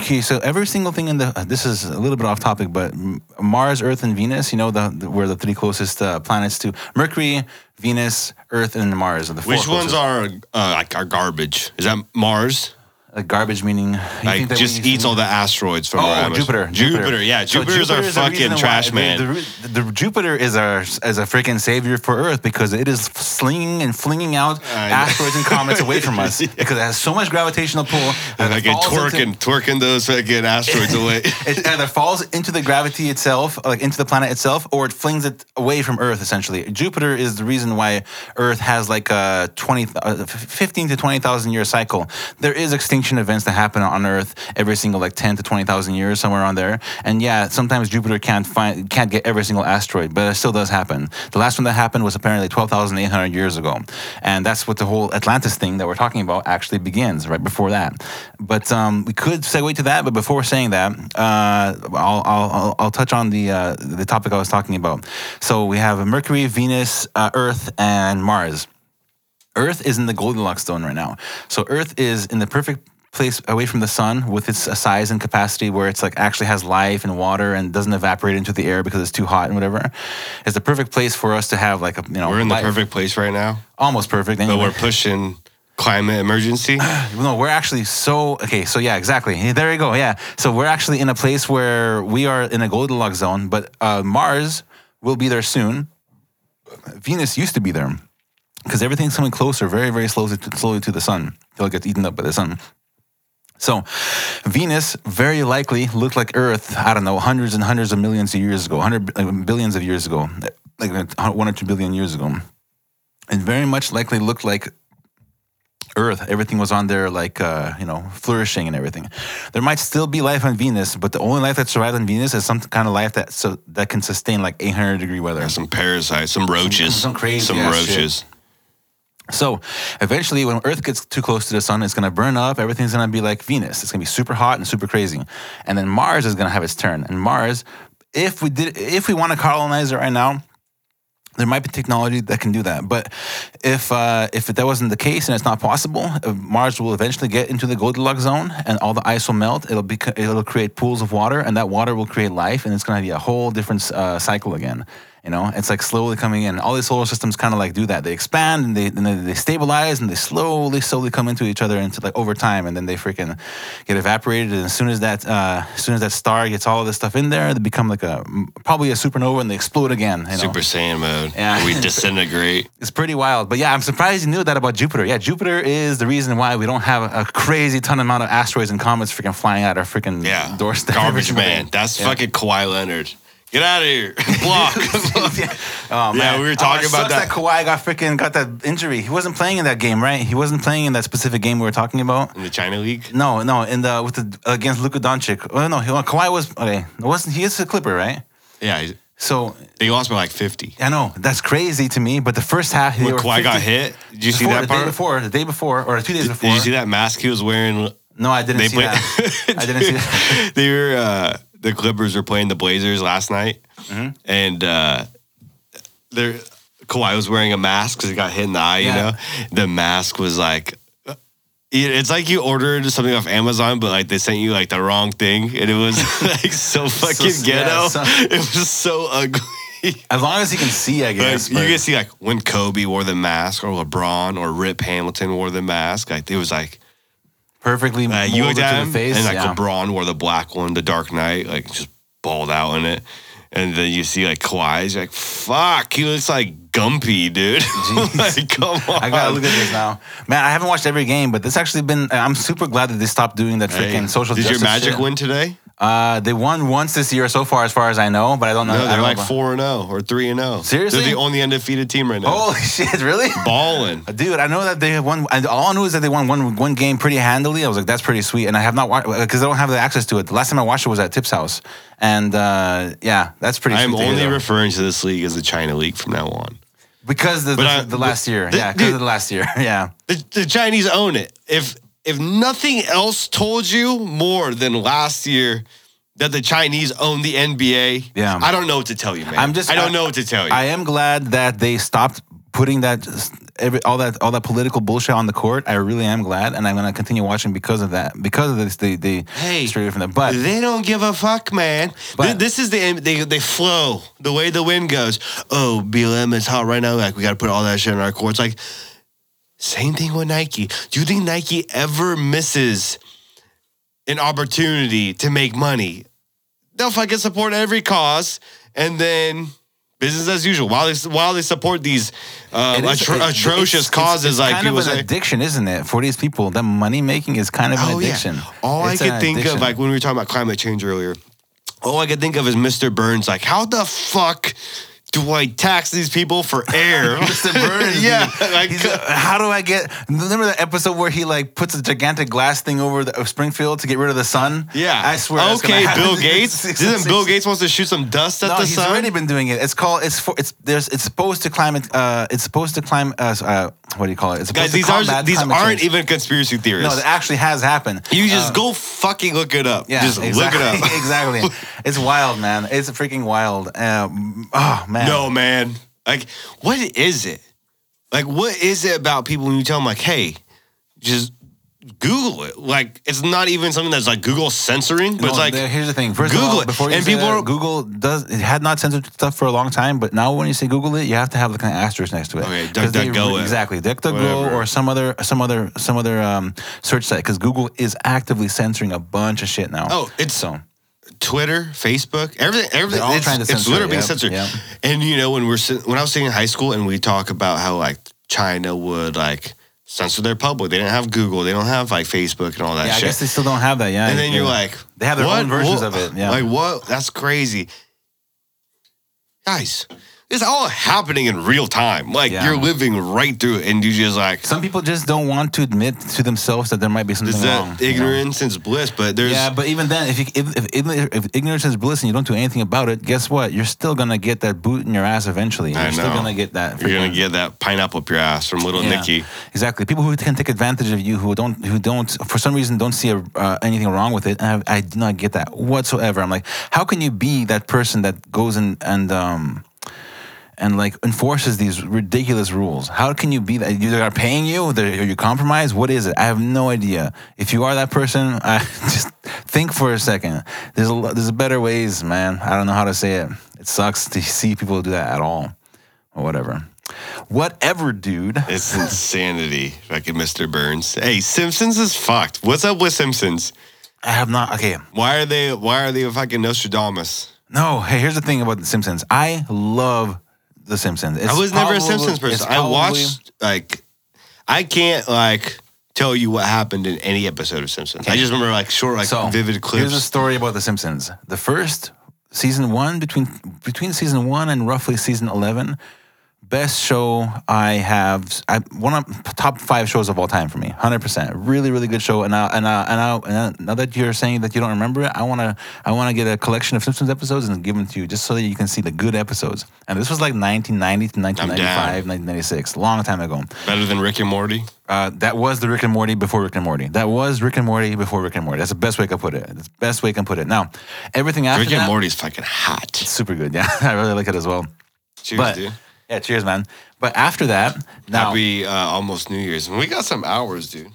okay. So every single thing in the this is a little bit off topic, but Mars, Earth, and Venus. You know the, the where the three closest uh, planets to Mercury, Venus, Earth, and Mars are the four Which ones are uh, like are garbage? Is that Mars? Uh, garbage? Meaning you Like think that just eats all the asteroids from Oh, around us. Jupiter, Jupiter, yeah. So Jupiter's our Jupiter is fucking reason why- trash man. The, the, the Jupiter is our as a freaking savior for Earth because it is slinging and flinging out I asteroids and comets away from us (laughs) because it has so much gravitational pull. And like it it falls twerking, into- twerking those fucking asteroids (laughs) away. it either falls into the gravity itself, like into the planet itself, or it flings it away from Earth. Essentially, Jupiter is the reason why Earth has like a 20, uh, 15 to twenty thousand year cycle. There is extinction events that happen on Earth every single like ten to twenty thousand years, somewhere on there. And yeah, sometimes Jupiter can't find can't get every single asteroid, but it still does happen. The last one that happened was apparently twelve thousand eight hundred years ago, and that's what the whole Atlantis thing that we're talking about actually begins right before that. But um, we could segue to that, but before saying that, uh, I'll, I'll, I'll, I'll touch on the uh, the topic I was talking about. So we have Mercury, Venus, uh, Earth, and Mars. Earth is in the Goldilocks zone right now. So Earth is in the perfect place away from the sun with its uh, size and capacity where it's like actually has life and water and doesn't evaporate into the air because it's too hot and whatever. It's the perfect place for us to have like a you know We're in the perfect place right now, almost perfect. but we're pushing climate emergency. (clears throat) No, we're actually so okay. So yeah, exactly. There you go. Yeah. So we're actually in a place where we are in a Goldilocks zone, but uh, Mars will be there soon. Venus used to be there because everything's coming closer, very, very slowly, to, slowly to the sun till it gets eaten up by the sun. So, Venus very likely looked like Earth. I don't know, hundreds and hundreds of millions of years ago, hundred billions of years ago, like one or two billion years ago, and very much likely looked like Earth. Everything was on there, like uh, you know, flourishing and everything. There might still be life on Venus, but the only life that survived on Venus is some kind of life that so that can sustain like 800 degree weather. some parasites, some roaches, some crazy some ass shit. So eventually, when Earth gets too close to the sun, it's going to burn up. Everything's going to be like Venus. It's going to be super hot and super crazy. And then Mars is going to have its turn. And Mars, if we did, if we want to colonize it right now, there might be technology that can do that. But if uh, if that wasn't the case and it's not possible, uh, Mars will eventually get into the Goldilocks zone, and all the ice will melt. It'll be it'll create pools of water, and that water will create life, and it's going to be a whole different uh, cycle again. You know, it's like slowly coming in. All these solar systems kind of like do that. They expand and they and they, they stabilize and they slowly, slowly come into each other into like over time, and then they freaking get evaporated. And as soon as that, uh, as soon as that star gets all of this stuff in there, they become like a probably a supernova, and they explode again. You know? Super Saiyan mode. Yeah. We disintegrate. (laughs) It's pretty wild. But yeah, I'm surprised you knew that about Jupiter. Yeah, Jupiter is the reason why we don't have a crazy ton amount of asteroids and comets freaking flying at our freaking Yeah. doorstep. Garbage man. That's Yeah. fucking Kawhi Leonard. Get out of here. (laughs) Block. (laughs) yeah. Oh, Yeah, man. we were Oh, talking it about sucks that. that Kawhi got freaking got that injury. He wasn't playing in that game, right? He wasn't playing in that specific game we were talking about. In the China League? No, no, in the with the against Luka Doncic. Oh no, he, Kawhi was okay. It wasn't he is a Clipper, right? Yeah. So They lost by like 50. I know that's crazy to me. But the first half, When Kawhi got hit, did you see that that the day before, the day before, or two days before. did you see that mask he was wearing? No, I didn't They see played. that. (laughs) I didn't see that. they were uh, the Clippers were playing the Blazers last night, Mm-hmm. and uh, there Kawhi was wearing a mask because he got hit in the eye. Yeah. You know, the mask was like. It's like you ordered something off Amazon, but like they sent you like the wrong thing, and it was (laughs) like so fucking yeah, ghetto. so- (laughs) it was so ugly. As long as you can see, I guess. you but- can see like when Kobe wore the mask, or LeBron, or Rip Hamilton wore the mask. Like it was like perfectly uh, molded to the face. and like yeah. LeBron wore the black one, the Dark Knight, like just balled out in it. And then you see like Kawhi's like, fuck, he looks like Gumpy, dude. (laughs) (laughs) like, come on. I gotta look at this now, man. I haven't watched every game, but this actually been. I'm super glad that they stopped doing that Hey, freaking social Did your Magic shit. win today? Uh, they won once this year so far, as far as I know, but I don't know. No, they're like four and zero or three and zero. Seriously? they're the only undefeated team right now. Holy (laughs) shit! Really? balling. Dude, I know that they have won. and All I knew is that they won one one game pretty handily. I was like, that's pretty sweet. And I have not watched because I don't have the access to it. The last time I watched it was at Tip's house, and uh, yeah, that's pretty. I am sweet to only though. referring to this league as the China League from now on. because the, the, I- the last year, the- yeah, because of the last year, (laughs) yeah. The, the Chinese own it. If if nothing else told you more than last year that the Chinese own the NBA, Yeah. I don't know what to tell you, man. I'm just. I don't I- know what to tell you. I am glad that they stopped putting that every all that all that political bullshit on the court. I really am glad, and I'm gonna continue watching because of that. Because of this, they they Hey, straight from that. But they don't give a fuck, man. But- this is the they they flow the way the wind goes. Oh, BLM is hot right now. Like we got to put all that shit in our courts. Like same thing with Nike. Do you think Nike ever misses an opportunity to make money? They'll fucking support every cause, and then business as usual. While they while they support these um, it is- atro- it- atrocious it's- it's- causes, it's like kind of an say. addiction, isn't it? For these people, that money making is kind of an Oh, addiction. Yeah. All It's I an could think addiction. of, like when we were talking about climate change earlier, all I could think of is Mr. Burns. Like, how the fuck do I tax these people for air? (laughs) Burns. (laughs) yeah. Like, how do I get? Remember that episode where he like puts a gigantic glass thing over the, Springfield to get rid of the sun? yeah. I swear. Okay. Bill (laughs) Gates. Didn't Bill Gates wants to shoot some dust at No, the he's sun? He's already been doing it. It's called. It's for. It's there's. It's supposed to climate. Uh, it's supposed to climb. Uh, uh, what do you call it? It's Guys, supposed to these are these aren't change. even conspiracy theories. No, that actually has happened. you just Uh, go fucking look it up. Yeah, just exactly, look it up. exactly. It's wild, man. It's freaking wild. Um, oh man. No, man. Like, what is it? Like, what is it about people when you tell them, like, hey, just Google it? Like, it's not even something that's like Google censoring, but No, it's like, there- here's the thing. First Google of all, it. before you And say people that, are- Google does it had not censored stuff for a long time, but now when you say Google it, you have to have the kind of asterisk next to it. Okay, DuckDuckGo. Exactly, DuckDuckGo or some other some other some other um, search site because Google is actively censoring a bunch of shit now. Oh, it's- so Twitter, Facebook, everything, everything. They're all it's, trying to it's literally it, being yep, censored. yep. And you know, when we're when I was sitting in high school and we talk about how like China would like censor their public, they didn't have Google, they don't have like Facebook and all that shit. I guess they still don't have that. Yeah, and then you're like, they have their what? own versions What? of it. Yeah, Like what? That's crazy, guys. It's all happening in real time. Like Yeah. you're living right through it, and you just like some people just don't want to admit to themselves that there might be something is wrong. that you know? ignorance is bliss? But there's Yeah, but even then, if, you, if, if, if ignorance is bliss and you don't do anything about it, guess what? You're still gonna get that boot in your ass eventually. You're I still gonna get that. you're gonna get that pineapple up your ass from little Yeah, Nicky. Exactly. People who can take advantage of you, who don't, who don't, for some reason, don't see a, uh, anything wrong with it. And I, I do not get that whatsoever. I'm like, how can you be that person that goes and and um and like enforces these ridiculous rules? How can you be that? You are paying you? They're- Are you compromised? What is it? I have no idea. If you are that person, (laughs) I just think for a second. There's a there's better ways, man. I don't know how to say it. It sucks to see people do that at all, or whatever. Whatever, dude. It's (laughs) insanity, fucking Mr. Burns. Hey, Simpsons is fucked. What's up with Simpsons? I have not. Okay, Why are they? Why are they fucking Nostradamus? no. Hey, here's the thing about the Simpsons. I love the Simpsons. It's I was never a Simpsons person. I watched like, I can't like tell you what happened in any episode of Simpsons. I just remember like short, like so vivid clips. Here's a story about the Simpsons. The first season one between between season one and roughly season eleven. Best show I have, I one of top five shows of all time for me, hundred percent. Really, really good show. And now, and now, and now, and now, now that you're saying that you don't remember it, I wanna, I wanna get a collection of Simpsons episodes and give them to you, just so that you can see the good episodes. And this was like 1990 to 1995, 1996, long time ago. Better than Rick and Morty. Uh, that was the Rick and Morty before Rick and Morty. That was Rick and Morty before Rick and Morty. That's the best way I can put it. That's the best way I can put it. Now, everything after Rick and that, Morty's fucking hot. super good. (laughs) Yeah, I really like it as well. Cheers, but dude. Yeah, cheers, man. But after that, now, Happy uh, almost New Year's, and we got some hours, dude.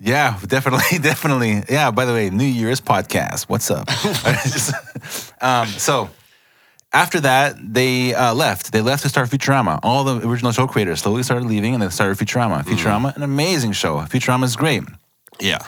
yeah, (laughs) definitely, (laughs) definitely. Yeah. By the way, New Year's podcast. What's up? (laughs) Um, so. After that, they uh, left. They left to start Futurama. All the original show creators slowly started leaving, and they started Futurama. Futurama, an amazing show. Futurama is great. Yeah,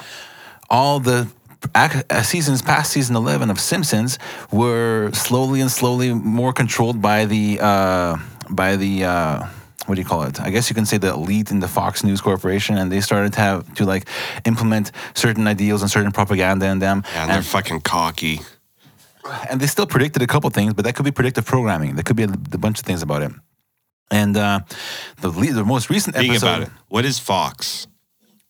all the uh, seasons past season 11 of simpsons were slowly and slowly more controlled by the uh, by the uh, what do you call it i guess you can say the elite in the fox news corporation and they started to have to like implement certain ideals and certain propaganda in them and they're fucking cocky. and they still predicted a couple things but that could be predictive programming there could be a, a bunch of things about it and uh, the the most recent Think episode about it. What is Fox?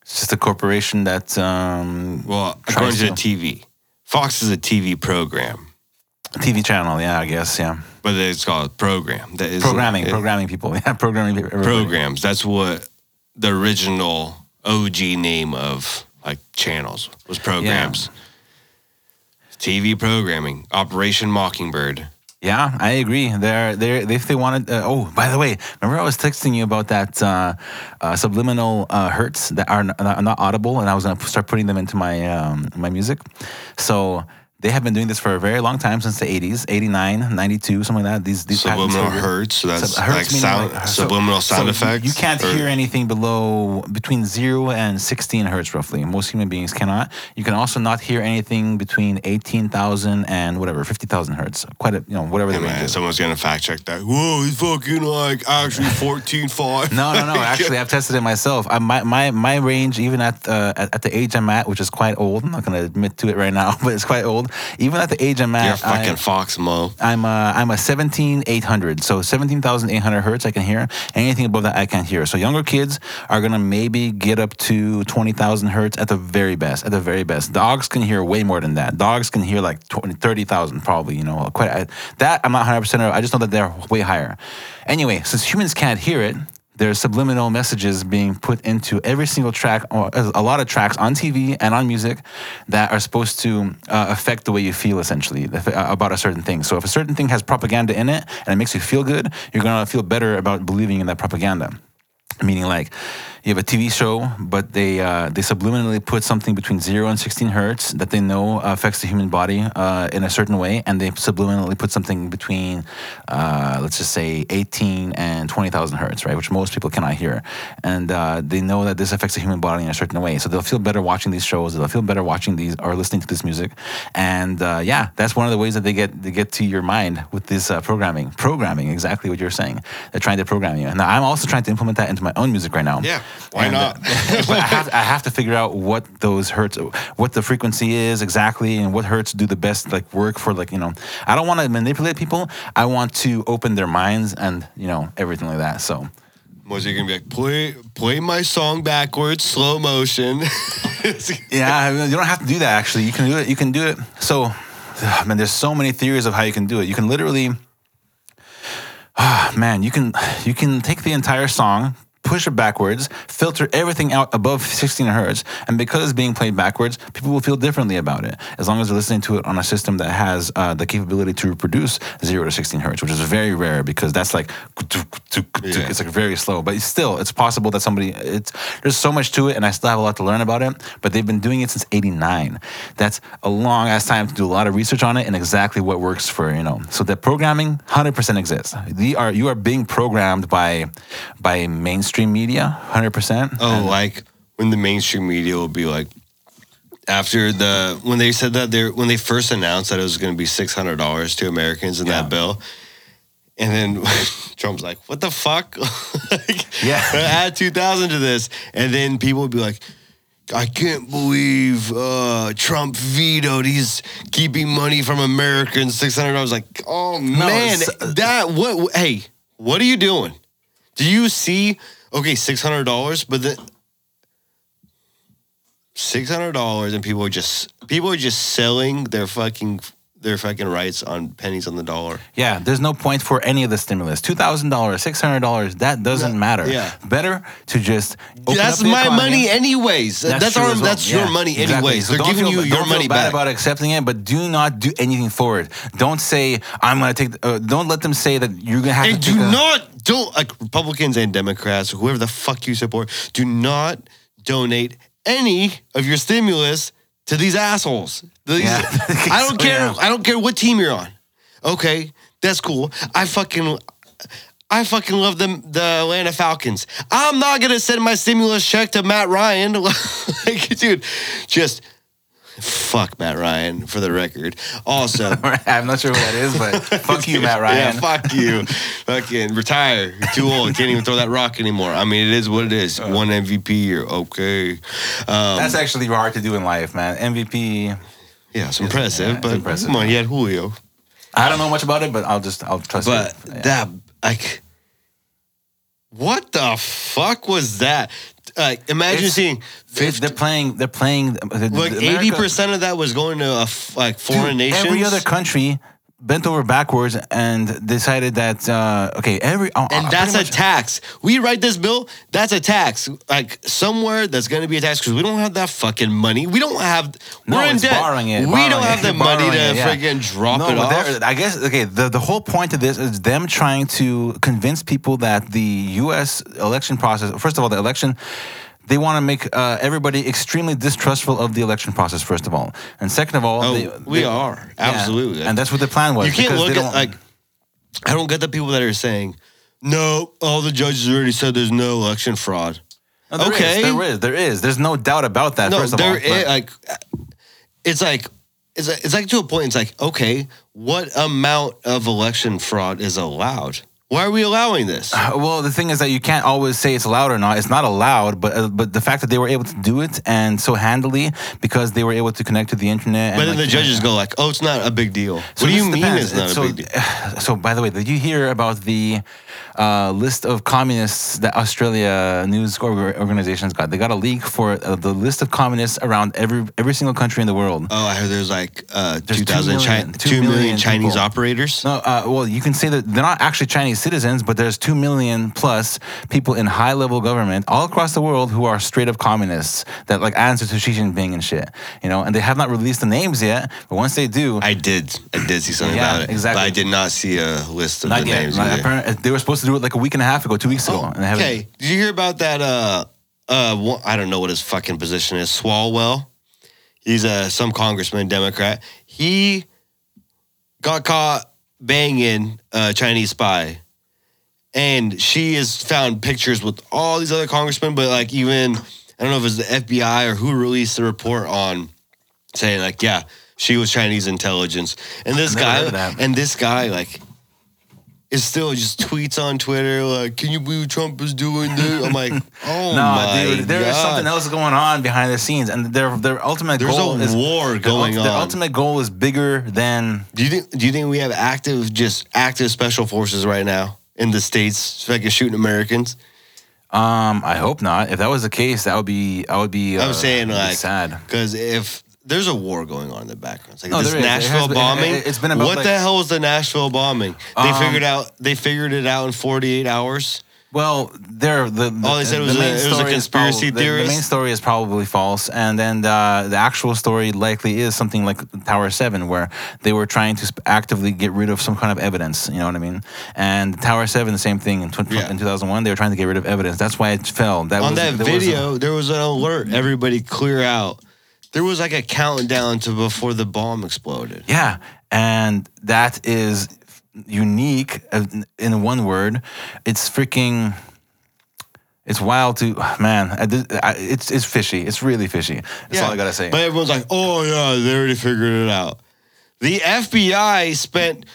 it's just a corporation that um, Well, according to to. the TV, Fox is a TV program, TV channel, yeah, I guess, yeah. but it's called program. That is Programming, it- programming people, (laughs) yeah, programming everybody. programs. That's what the original OG name of like channels was programs. TV programming, Operation Mockingbird. Yeah, I agree. They're they're if they wanted. Uh, oh, by the way, remember I was texting you about that uh, uh, subliminal uh, hertz that are not, not audible, and I was gonna start putting them into my um, my music. So they have been doing this for a very long time since the 80s, 89, 92, something like that. These these Subliminal hertz. So that's Sub- hertz like sound, like- so- subliminal so sound you- effects. You can't or- hear anything below between zero and 16 hertz, roughly. Most human beings cannot. You can also not hear anything between 18,000 and whatever 50,000 hertz. Quite a you know whatever Hey the range man, is. someone's gonna fact check that. Whoa, he's fucking like actually (laughs) fourteen five. No, no, no. (laughs) Actually, I've tested it myself. I, my, my, my range, even at, uh, at at the age I'm at, which is quite old. I'm not going to admit to it right now, (laughs) but it's quite old. Even at the age I'm at, You're fucking I, fox mo. I'm a, I'm a 17,800. So 17,800 hertz I can hear. Anything above that I can't hear. So younger kids are going to maybe get up to 20,000 hertz at the very best. At the very best. Dogs can hear way more than that. Dogs can hear like 20, 30,000 probably, you know. Quite I, That I'm not 100% I just know that they're way higher. Anyway, since humans can't hear it, there's subliminal messages being put into every single track, or a lot of tracks on TV and on music that are supposed to uh, affect the way you feel, essentially, uh, about a certain thing. So if a certain thing has propaganda in it and it makes you feel good, you're gonna feel better about believing in that propaganda. Meaning, like you have a TV show, but they uh, they subliminally put something between zero and 16 hertz that they know affects the human body uh, in a certain way, and they subliminally put something between, uh, let's just say, 18 and 20,000 hertz, right, which most people cannot hear, and uh, they know that this affects the human body in a certain way, so they'll feel better watching these shows, they'll feel better watching these or listening to this music, and uh, yeah, that's one of the ways that they get they get to your mind with this uh, programming, programming exactly what you're saying. They're trying to program you. Now I'm also trying to implement that into my own music right now. Yeah, why And, not? (laughs) but I have, I have to figure out what those hertz, what the frequency is exactly, and what hertz do the best like work for like you know. I don't want to manipulate people. I want to open their minds and you know everything like that. So Was he gonna be like play play my song backwards, slow motion? (laughs) yeah, I mean, you don't have to do that. Actually, you can do it. You can do it. So, I man, there's so many theories of how you can do it. You can literally, ah, man, you can you can take the entire song, push it backwards, filter everything out above 16 hertz, and because it's being played backwards, people will feel differently about it. As long as they're listening to it on a system that has uh, the capability to reproduce zero to 16 hertz, which is very rare because that's like Yeah. it's like very slow. But still, it's possible that somebody it's there's so much to it, and I still have a lot to learn about it. But they've been doing it since '89. That's a long ass time to do a lot of research on it and exactly what works for you know. So the programming 100% exists. The are you are being programmed by by mainstream media 100%. oh, like when the mainstream media will be like after the when they said that they're when they first announced that it was going to be six hundred dollars to Americans in Yeah. that bill, and then (laughs) Trump's like, "What the fuck? (laughs) like, Yeah. (laughs) add two thousand to this," and then people would be like. I can't believe uh, Trump vetoed. He's keeping money from Americans. Six hundred dollars. Like, oh man, it's- that what? Hey, what are you doing? Do you see? Okay, six hundred dollars, but then six hundred dollars, and people are just people are just selling their fucking their fucking rights on pennies on the dollar. Yeah, there's no point for any of the stimulus. Two thousand dollars, six hundred dollars, that doesn't matter. yeah. better to just that's my economy. money, anyways. That's, true our well. that's your Yeah, money, exactly. anyways. So They're giving feel, you your money bad back. about accepting it, but do not do anything for it. Don't say I'm gonna take. Uh, don't let them say that you're gonna have and to. do not don't like Republicans and Democrats, whoever the fuck you support, do not donate any of your stimulus to these assholes. These- Yeah. (laughs) I don't care. yeah. I don't care what team you're on. Okay, that's cool. I fucking. I fucking love them, the Atlanta Falcons. I'm not gonna send my stimulus check to Matt Ryan. (laughs) like, dude, just fuck Matt Ryan for the record. Also, (laughs) I'm not sure who that is, but (laughs) fuck you, Matt Ryan. yeah, fuck you. (laughs) Fucking retire. You're too old. Can't even throw that rock anymore. I mean, it is what it is. One MVP year. Okay. Um, That's actually hard to do in life, man. MVP. yeah, it's impressive. yeah, it's but impressive. come on, you had Julio. I don't know much about it, but I'll just I'll trust But it. Yeah. that, like, what the fuck was that? Like, imagine It's- seeing They're- 50, they're playing. They're playing. Uh, the- the- like eighty percent of that was going to a f- like foreign Dude, nations. Every other country bent over backwards and decided that uh, okay, every uh, And uh, that's a tax. We write this bill, that's a tax. Like somewhere that's going to be a tax because we don't have that fucking money. We don't have, No, we're in debt. borrowing it. we borrowing don't have it, the (laughs) money to it, yeah. freaking drop no, it off. I guess okay. The the whole point of this is them trying to convince people that the U.S. election process. First of all, the election. They want to make uh, everybody extremely distrustful of the election process. First of all, and second of all, Oh, they, we they- are. yeah, Absolutely. and that's what the plan was. You can't look at like I don't get the people that are saying, no, all the judges already said there's no election fraud. No, there is, okay. there is, there is. There's no doubt about that. No, first of there all, is, like it's like it's like, it's like to a point. It's like okay, what amount of election fraud is allowed? Why are we allowing this? Well, the thing is that you can't always say it's allowed or not. It's not allowed, but uh, but the fact that they were able to do it and so handily because they were able to connect to the internet. And But then like, the judges go like, "Oh, it's not a big deal." So what do you mean depends. it's not so, a big deal? (sighs) So, by the way, did you hear about the uh, list of communists that Australia news org- organizations got? They got a leak for uh, the list of communists around every every single country in the world. Oh, I heard there's like uh, There's 2,000 two Chi- million- two 2 million million Chinese people. operators. No, uh, well, you can say that they're not actually Chinese citizens, but there's two million plus people in high level government all across the world who are straight up communists that like answer to Xi Jinping and shit. You know, and they have not released the names yet, but once they do, I did, I did see something Yeah, about it, exactly. but I did not see a list of not the yet. names. Not- they were supposed to do it like a week and a half ago, two weeks ago, and they. Okay, did you hear about that? Uh, uh, I don't know what his fucking position is. Swalwell, he's a some congressman, Democrat. He got caught banging a Chinese spy, and she has found pictures with all these other congressmen. But like even I don't know if it's the FBI or who released the report on saying like, yeah, she was Chinese intelligence, and this Never heard of guy and this guy like is still just tweets on Twitter like, "Can you believe Trump is doing this?" I'm like, (laughs) "Oh No, my dude, there is God. something else going on behind the scenes, and their their ultimate There's goal a is war going Their on. ultimate goal is bigger than Do you think? Do you think we have active, just active special forces right now in the states, fucking shooting Americans? Um, I hope not. If that was the case, that would be I would be. I'm uh, saying like sad. because if there's a war going on in the background, it's like No, this there is. It has Nashville bombing. it- it's been about, what like- the hell was the Nashville bombing? They Um, figured out. They figured it out in 48 hours. Well, there the, the All they said the was a- it was a conspiracy probably- the- The, main story is probably false, and then the, the actual story likely is something like Tower Seven, where they were trying to sp- actively get rid of some kind of evidence. You know what I mean? And Tower Seven, the same thing in, tw- Yeah. in 2001, they were trying to get rid of evidence. That's why it fell. That on was, that there was a- video, there was an alert. Everybody clear out. There was like a countdown to before the bomb exploded. Yeah, and that is unique uh, in one word. It's freaking. It's wild to man. I It's it's fishy. It's really fishy. That's all I gotta say. But everyone's like, "Oh yeah, they already figured it out." The FBI spent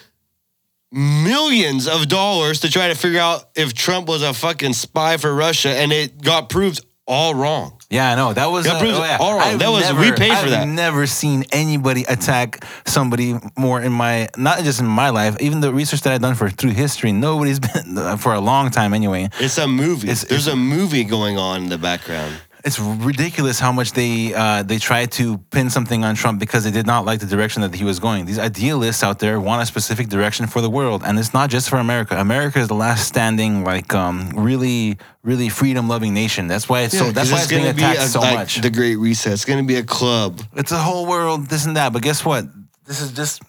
millions of dollars to try to figure out if Trump was a fucking spy for Russia, and it got proved all wrong. Yeah, I know that was. Yeah, uh, proves oh, yeah. all. I've That was- we paid for that. I've. Never seen anybody attack somebody more in my not just in my life. Even the research that I've done for through history, nobody's (laughs) been for a long time anyway. It's a movie. It's- There's it's- a movie going on in the background. It's ridiculous how much they uh, they tried to pin something on Trump because they did not like the direction that he was going. These idealists out there want a specific direction for the world, and it's not just for America. America is the last standing, like um, really, really freedom-loving nation. That's why it's so. That's why it's being gonna be attacked a- so like much. The Great Reset. It's going to be a club. It's a whole world, this and that. But guess what? This is just.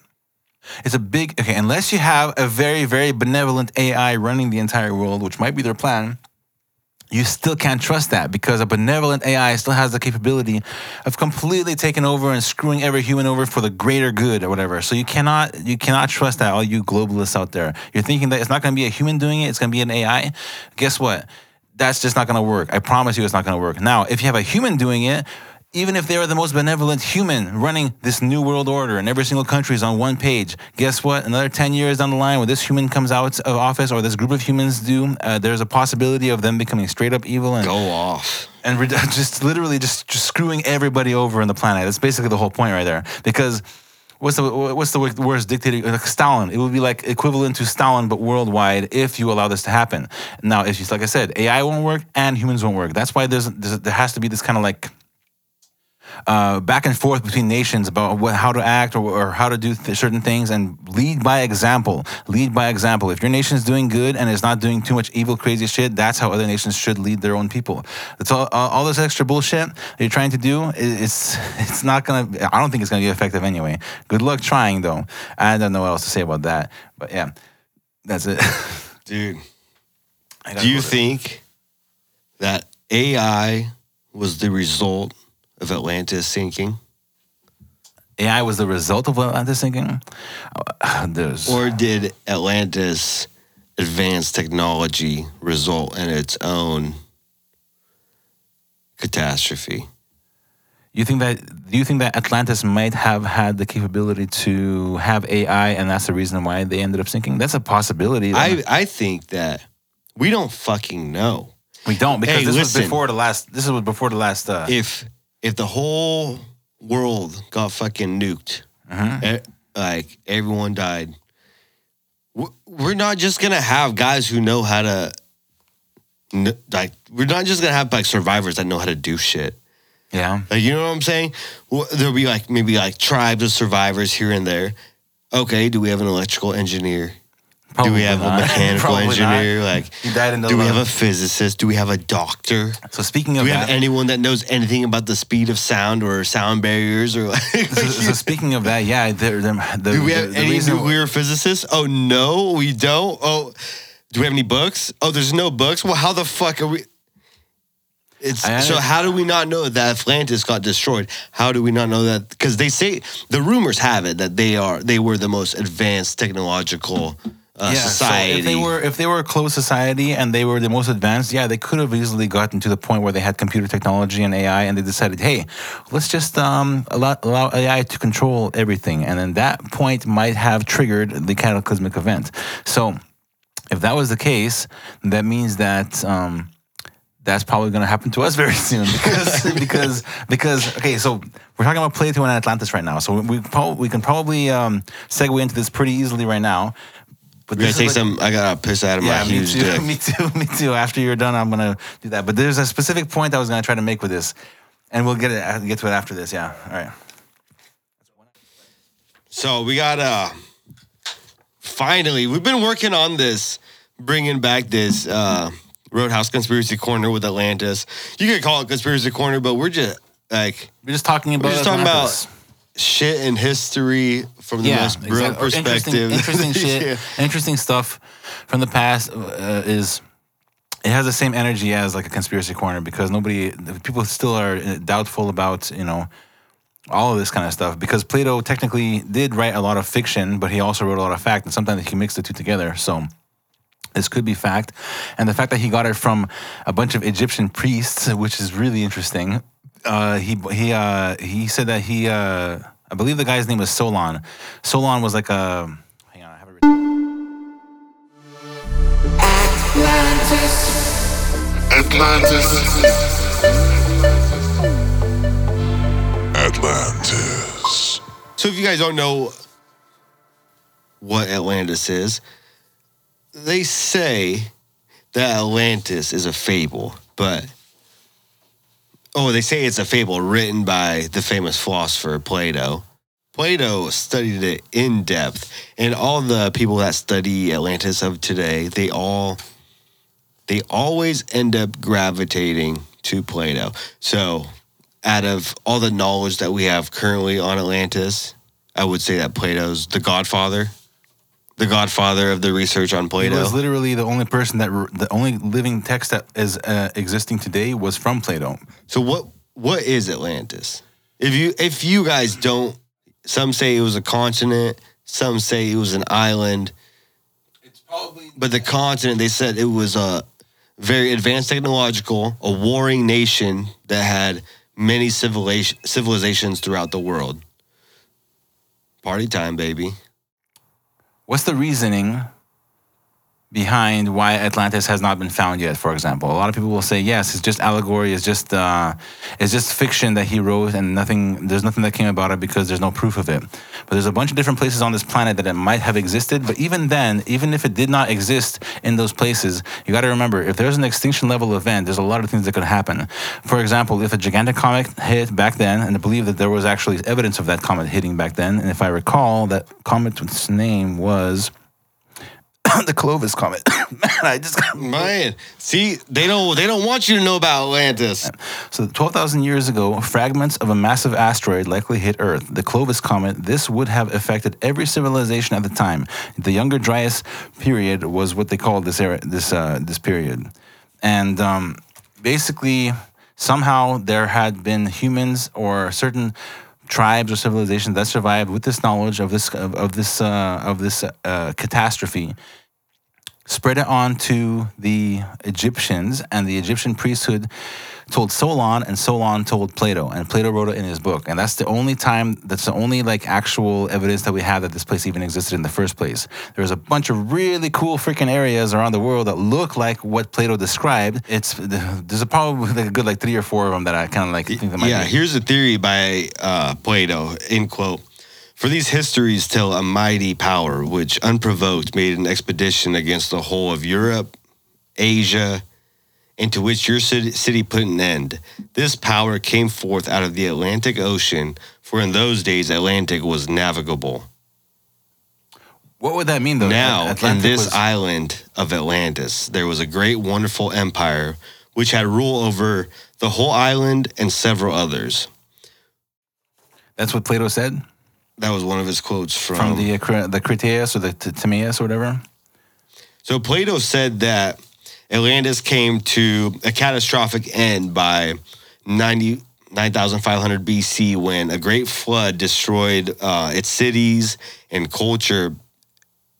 It's a big okay. Unless you have a very, very benevolent AI running the entire world, which might be their plan, you still can't trust that because a benevolent AI still has the capability of completely taking over and screwing every human over for the greater good or whatever. So you cannot you cannot trust that. All you globalists out there, you're thinking that it's not to be a human doing it. It's to be an AI. Guess what? That's just not to work. I promise you, it's not to work. Now, if you have a human doing it. Even if they are the most benevolent human running this new world order and every single country is on one page, guess what? Another 10 years down the line, when this human comes out of office or this group of humans do, uh, there's a possibility of them becoming straight up evil and Go off. and rid- (laughs) just literally just, just screwing everybody over on the planet. That's basically the whole point right there. Because what's the what's the worst dictator? Like Stalin. It would be like equivalent to Stalin, but worldwide if you allow this to happen. Now, if you like I said, AI won't work and humans won't work. That's why there's, there's there has to be this kind of like uh, back and forth between nations about what, how to act or, or how to do th- certain things and lead by example. Lead by example. If your nation's doing good and is not doing too much evil, crazy shit, that's how other nations should lead their own people. That's all. All all this extra bullshit that you're trying to do. It's (laughs) it's not gonna. I don't think it's gonna be effective anyway. Good luck trying though. I don't know what else to say about that. But yeah, that's it. (laughs) Dude, do you think that AI was the result of Atlantis sinking? AI was the result of Atlantis sinking? (sighs) There's Or did Atlantis advanced technology result in its own catastrophe? You think that do you think that Atlantis might have had the capability to have AI, and that's the reason why they ended up sinking? That's a possibility. I, I think that we don't fucking know. we don't because Hey, this listen. was before the last. This was before the last. Uh, If if the whole world got fucking nuked, e- like everyone died, w- we're not just gonna have guys who know how to, n- like, we're not just gonna have like survivors that know how to do shit. yeah, Like, you know what I'm saying? Well, there'll be like maybe like tribes of survivors here and there. Okay, do we have an electrical engineer? Do we have not. a (laughs) mechanical Probably not. engineer? Like, He died in the do we have a physicist? Do we have a doctor? So speaking of, Do of we have anyone that knows anything about the speed of sound or sound barriers or like? so, so (laughs) speaking of that, yeah, there, there, the, do we have the any reason- nuclear physicists? Oh no, we don't. Oh, do we have any books? Oh, there's no books. Well, how the fuck are we? It's so. How do we not know that Atlantis got destroyed? How do we not know that? Because they say the rumors have it that they are they were the most advanced technological uh, yeah, society. So if they were if they were a closed society and they were the most advanced, yeah, they could have easily gotten to the point where they had computer technology and AI, and they decided, hey, let's just um, allow, allow AI to control everything, and then that point might have triggered the cataclysmic event. So if that was the case, that means that. Um, that's probably going to happen to us (laughs) very soon because (laughs) because because okay so we're talking about Plato and Atlantis right now so we probably we can probably um, segue into this pretty easily right now but take like- some. I got a piss out of yeah, my huge too. dick. (laughs) Me too. Me too. After you're done, I'm gonna do that. But there's a specific point I was gonna try to make with this, and we'll get it uh, get to it after this. Yeah. All right. So we got uh finally we've been working on this, bringing back this uh Roadhouse conspiracy corner with Atlantis. You could call it conspiracy corner, but we're just like We're just talking about. we're just talking about Atlantis. Shit in history from the most brilliant exactly. Perspective. Interesting, interesting (laughs) shit. Yeah. Interesting stuff from the past uh, is. It has the same energy as like a conspiracy corner because nobody, people still are uh, doubtful about you know all of this kind of stuff because Plato technically did write a lot of fiction, but he also wrote a lot of fact, and sometimes he mixed the two together. So this could be fact, and the fact that he got it from a bunch of Egyptian priests, which is really interesting. Uh, he he uh, he said that he uh, I believe the guy's name was Solon. Solon was like a hang on, I have it. written- Atlantis. Atlantis. So if you guys don't know what Atlantis is, they say that Atlantis is a fable, but oh, they say it's a fable written by the famous philosopher Plato. Plato studied it in depth, and all the people that study Atlantis of today, they all they always end up gravitating to Plato. So, out of all the knowledge that we have currently on Atlantis, I would say that Plato's the godfather, the godfather of the research on He Plato. was literally the only person that wr- the only living text that is uh, existing today was from Plato. So what what is Atlantis? If you if you guys don't, some say it was a continent, some say it was an island. It's probably But the continent, they said it was a very advanced technological, a warring nation that had many civilization, civilizations throughout the world. Party time, baby. What's the reasoning behind why Atlantis has not been found yet. For example, a lot of people will say, yes, it's just allegory, it's just uh, it's just fiction that he wrote, and nothing. There's nothing that came about it because there's no proof of it. But there's a bunch of different places on this planet that it might have existed. But even then, even if it did not exist in those places, you got to remember if there's an extinction level event, there's a lot of things that could happen. For example, if a gigantic comet hit back then, and I believe that there was actually evidence of that comet hitting back then, and if I recall, that comet's name was the Clovis comet. Man, I just got Man, see, they don't they don't want you to know about Atlantis. So, 12,000 years ago, fragments of a massive asteroid likely hit Earth. The Clovis comet. This would have affected every civilization at the time. The Younger Dryas period was what they called this era, this uh, this period, and um, basically, somehow there had been humans or certain tribes or civilizations that survived with this knowledge of this of, of this uh, of this uh, catastrophe spread it on to the Egyptians, and the Egyptian priesthood told Solon, and Solon told Plato, and Plato wrote it in his book. And that's the only time, that's the only like actual evidence that we have that this place even existed in the first place. There's a bunch of really cool freaking areas around the world that look like what Plato described. It's there's a probably like a good like three or four of them that I kind of like think that might Yeah, be. here's a theory by uh, Plato, end quote. For these histories tell a mighty power which unprovoked made an expedition against the whole of Europe, Asia, into which your city, put an end. This power came forth out of the Atlantic Ocean, for in those days Atlantic was navigable. What would that mean though? Now, in this was- island of Atlantis, there was a great, wonderful empire which had rule over the whole island and several others. that's what Plato said That was one of his quotes from, from the uh, the Critias or the Timaeus or whatever. So Plato said that Atlantis came to a catastrophic end by 90 9,500 BC when a great flood destroyed uh, its cities and culture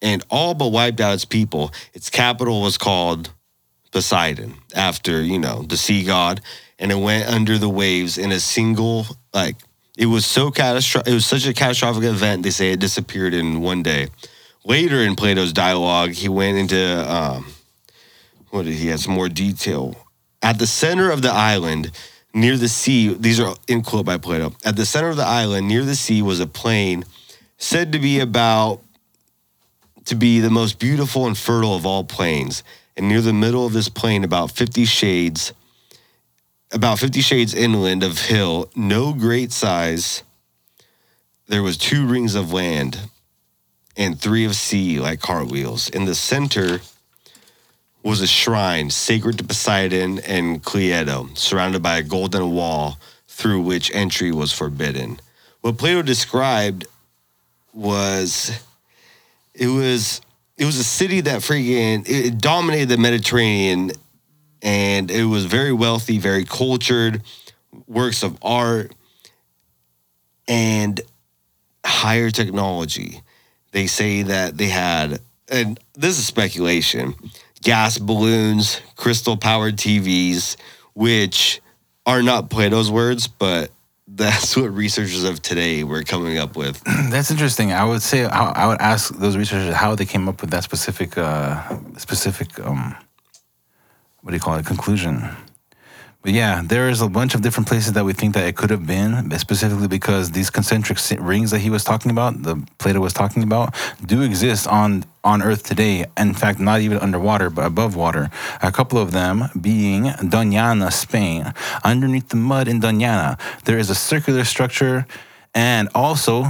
and all but wiped out its people. Its capital was called Poseidon after, you know, the sea god, and it went under the waves in a single, like, it was so catastrophic. It was such a catastrophic event. They say it disappeared in one day. Later in Plato's dialogue, he went into um, what did he have some more detail at the center of the island near the sea. These are in quote by Plato. At the center of the island near the sea was a plain said to be about to be the most beautiful and fertile of all plains. And near the middle of this plain, about 50 shades, about 50 shades inland of hill, no great size, there was two rings of land and three of sea like cartwheels. In the center was a shrine sacred to Poseidon and Cleito, surrounded by a golden wall through which entry was forbidden. What Plato described was it was it was a city that freaking it dominated the Mediterranean and it was very wealthy, very cultured, works of art and higher technology. They say that they had and this is speculation, gas balloons, crystal powered TVs, which are not Plato's words, but (laughs) that's what researchers of today were coming up with. (clears throat) That's interesting. I would say I would ask those researchers how they came up with that specific uh, specific um, what do you call it conclusion. But yeah, there is a bunch of different places that we think that it could have been, specifically because these concentric rings that he was talking about, the Plato was talking about, do exist on on Earth today. In fact, not even underwater, but above water. A couple of them being Doñana, Spain. Underneath the mud in Doñana, there is a circular structure, and also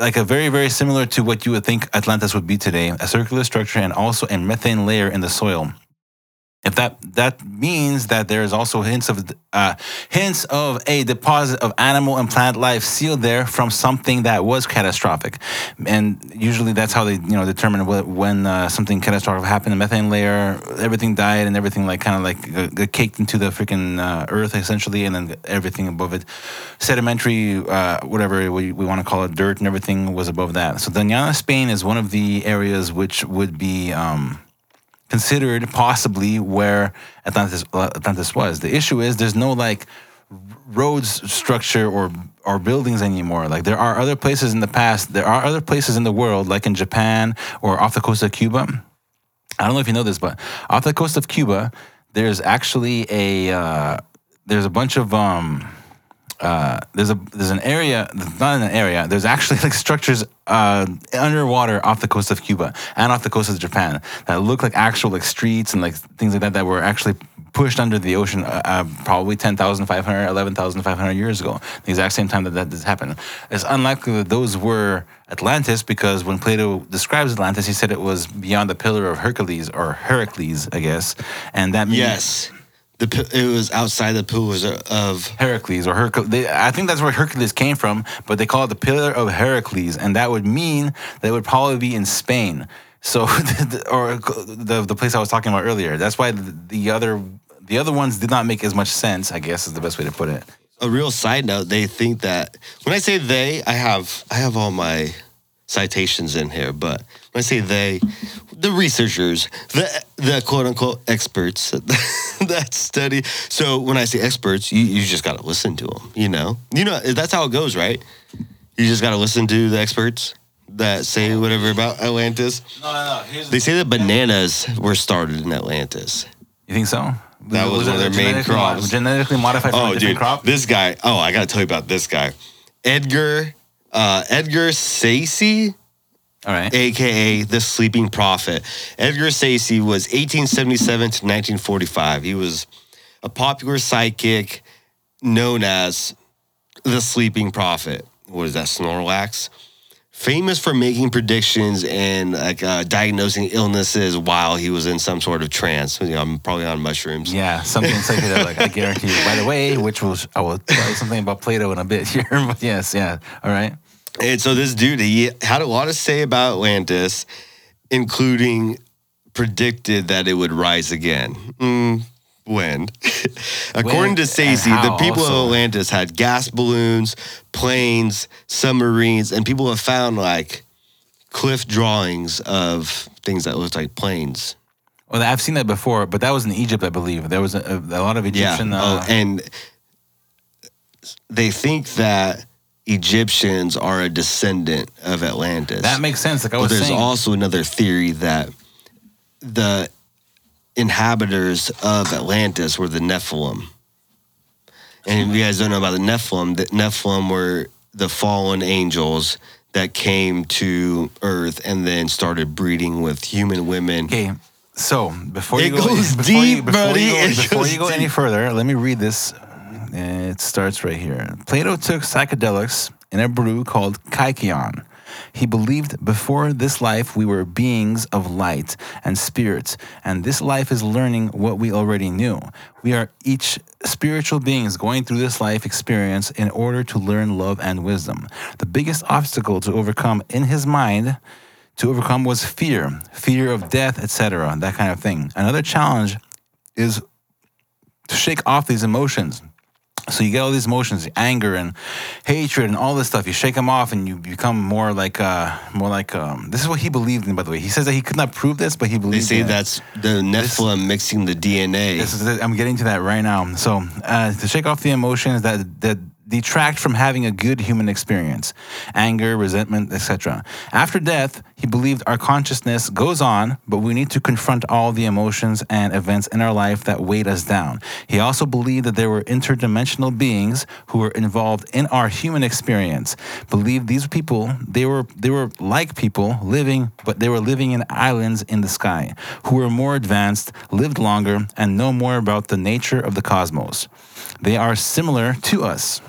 like a very very similar to what you would think Atlantis would be today, a circular structure and also a methane layer in the soil. If that that means that there is also hints of uh, hints of a deposit of animal and plant life sealed there from something that was catastrophic, and usually that's how they you know determine what, when uh, something catastrophic happened. The methane layer, everything died, and everything like kind of like uh, caked into the freaking uh, earth essentially, and then everything above it, sedimentary, uh, whatever we, we want to call it, dirt and everything was above that. So Doñana, Spain is one of the areas which would be. Um, considered possibly where Atlantis Atlantis was. The issue is there's no like roads structure or or buildings anymore. Like there are other places in the past, there are other places in the world, like in Japan or off the coast of Cuba, I don't know if you know this, but off the coast of Cuba, there's actually a uh, there's a bunch of um, uh, there's a there's an area not an area there's actually (laughs) like structures uh, underwater off the coast of Cuba and off the coast of Japan that look like actual like streets and like things like that that were actually pushed under the ocean uh, uh, probably 10,500 11,500 years ago the exact same time that that this happened it's unlikely that those were Atlantis because when Plato describes Atlantis he said it was beyond the pillar of Hercules or Heracles I guess and that means Yes. The it was outside the pillars uh, of Heracles or Hercules. I think that's where Hercules came from, but they call it the Pillar of Heracles, and that would mean that it would probably be in Spain. So, (laughs) or the the place I was talking about earlier. That's why the, the other the other ones did not make as much sense. I guess is the best way to put it. a real side note. They think that when I say they, I have I have all my citations in here, but when I say they, the researchers, the the quote unquote experts (laughs) that study. So when I say experts, you, you just got to listen to them. You know, you know that's how it goes, right? You just got to listen to the experts that say whatever about Atlantis. No, no, no. Here's They say that bananas were started in Atlantis. you think so? That was it one of their main mod- crops. Genetically modified Oh, dude, crop. this guy. Oh, I gotta tell you about this guy, Edgar. Uh, Edgar Cayce, All right. aka the Sleeping Prophet. Edgar Cayce was 1877 to 1945. He was a popular psychic known as the Sleeping Prophet. What is that? Snorlax. Famous for making predictions and like uh, diagnosing illnesses while he was in some sort of trance. You know, I'm probably on mushrooms. Yeah, something psychedelic. I guarantee you. By the way, which will I will tell you something about Plato in a bit here. (laughs) But yes, yeah. All right. And so this dude, he had a lot to say about Atlantis, including predicted that it would rise again. Mm, when? (laughs) According to and Cayce, the people of? Atlantis had gas balloons, planes, submarines, and people have found like cliff drawings of things that looked like planes. Well, I've seen that before, but that was in Egypt, I believe. There was a, a, lot of Egyptian. yeah. Uh, oh, and they think that Egyptians are a descendant of Atlantis. that makes sense. Like I But there's saying. also another theory that the inhabitants of Atlantis were the Nephilim. And if you guys don't know about the Nephilim, the Nephilim were the fallen angels that came to Earth and then started breeding with human women. okay, so before It you go, goes (laughs) before you, before buddy. You go, before you go any further, let me read this. It starts right here. Plato took psychedelics in a brew called kykeon. He believed before this life we were beings of light and spirit, and this life is learning what we already knew. We are each spiritual beings going through this life experience in order to learn love and wisdom. The biggest obstacle to overcome in his mind to overcome was fear, fear of death, etc., that kind of thing. Another challenge is to shake off these emotions. So you get all these emotions, anger and hatred and all this stuff. You shake them off, and you become more like, uh, more like. Um, this is what he believed in, by the way. He says that he could not prove this, but he They believes. say in it. that's the Nephilim mixing the DNA. This is. I'm getting to that right now. So uh, to shake off the emotions that that detract from having a good human experience, anger, resentment, etc. After death, he believed our consciousness goes on, but we need to confront all the emotions and events in our life that weighed us down. He also believed that there were interdimensional beings who were involved in our human experience. Believed these people they were they were like people living, but they were living in islands in the sky, who were more advanced, lived longer, and know more about the nature of the cosmos. They are similar to us.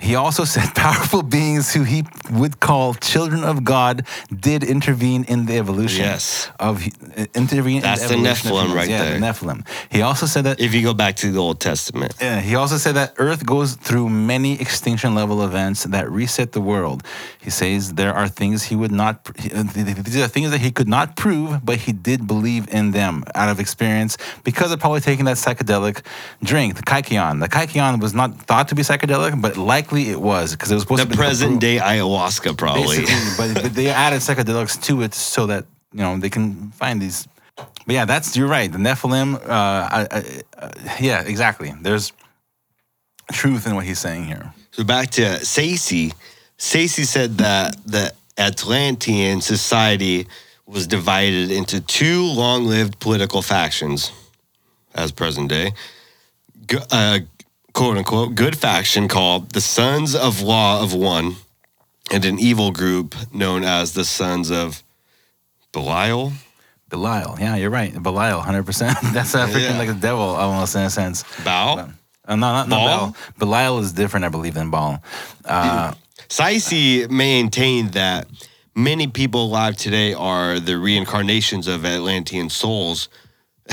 He also said (laughs) powerful beings who he would call children of God did intervene in the evolution Yes. of uh, intervene. That's in the evolution of Nephilim right yeah, there. the Nephilim. He also said that if you go back to the Old Testament. yeah, he also said that Earth goes through many extinction level events that reset the world. He says there are things he would not, uh, these are things that he could not prove, but he did believe in them out of experience because of probably taking that psychedelic drink, the kykeon. The kykeon was not thought to be psychedelic, but likely it was because it was supposed The to be The present approved- day ayahuasca, probably. (laughs) but, but they added psychedelics to it so that you know they can find these. But yeah, that's you're right. The Nephilim. Uh, I, I, uh, yeah, exactly. There's truth in what he's saying here. So back to Cayce. Cayce said that the Atlantean society was divided into two long-lived political factions, as present day. Uh, quote unquote good faction called the Sons of Law of One, and an evil group known as the Sons of Belial. Belial. Yeah, you're right. Belial, 100%. (laughs) That's uh, freaking Yeah. like the devil, almost in a sense. Baal. Uh, no, not, not Baal? Belial is different, I believe, than Baal. Uh, Cayce maintained that many people alive today are the reincarnations of Atlantean souls (laughs)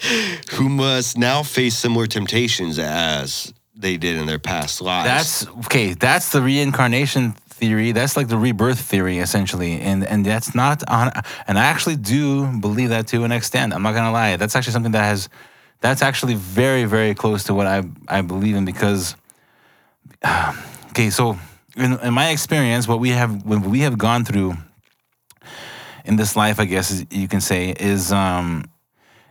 (laughs) who must now face similar temptations as they did in their past lives. That's okay. That's the reincarnation theory. That's like the rebirth theory, essentially, and and that's not on. And I actually do believe that to an extent. I'm not gonna lie. That's actually something that has. That's actually very very close to what I I believe in because. (sighs) Okay, so in, in my experience, what we have what we have gone through in this life, I guess you can say, is um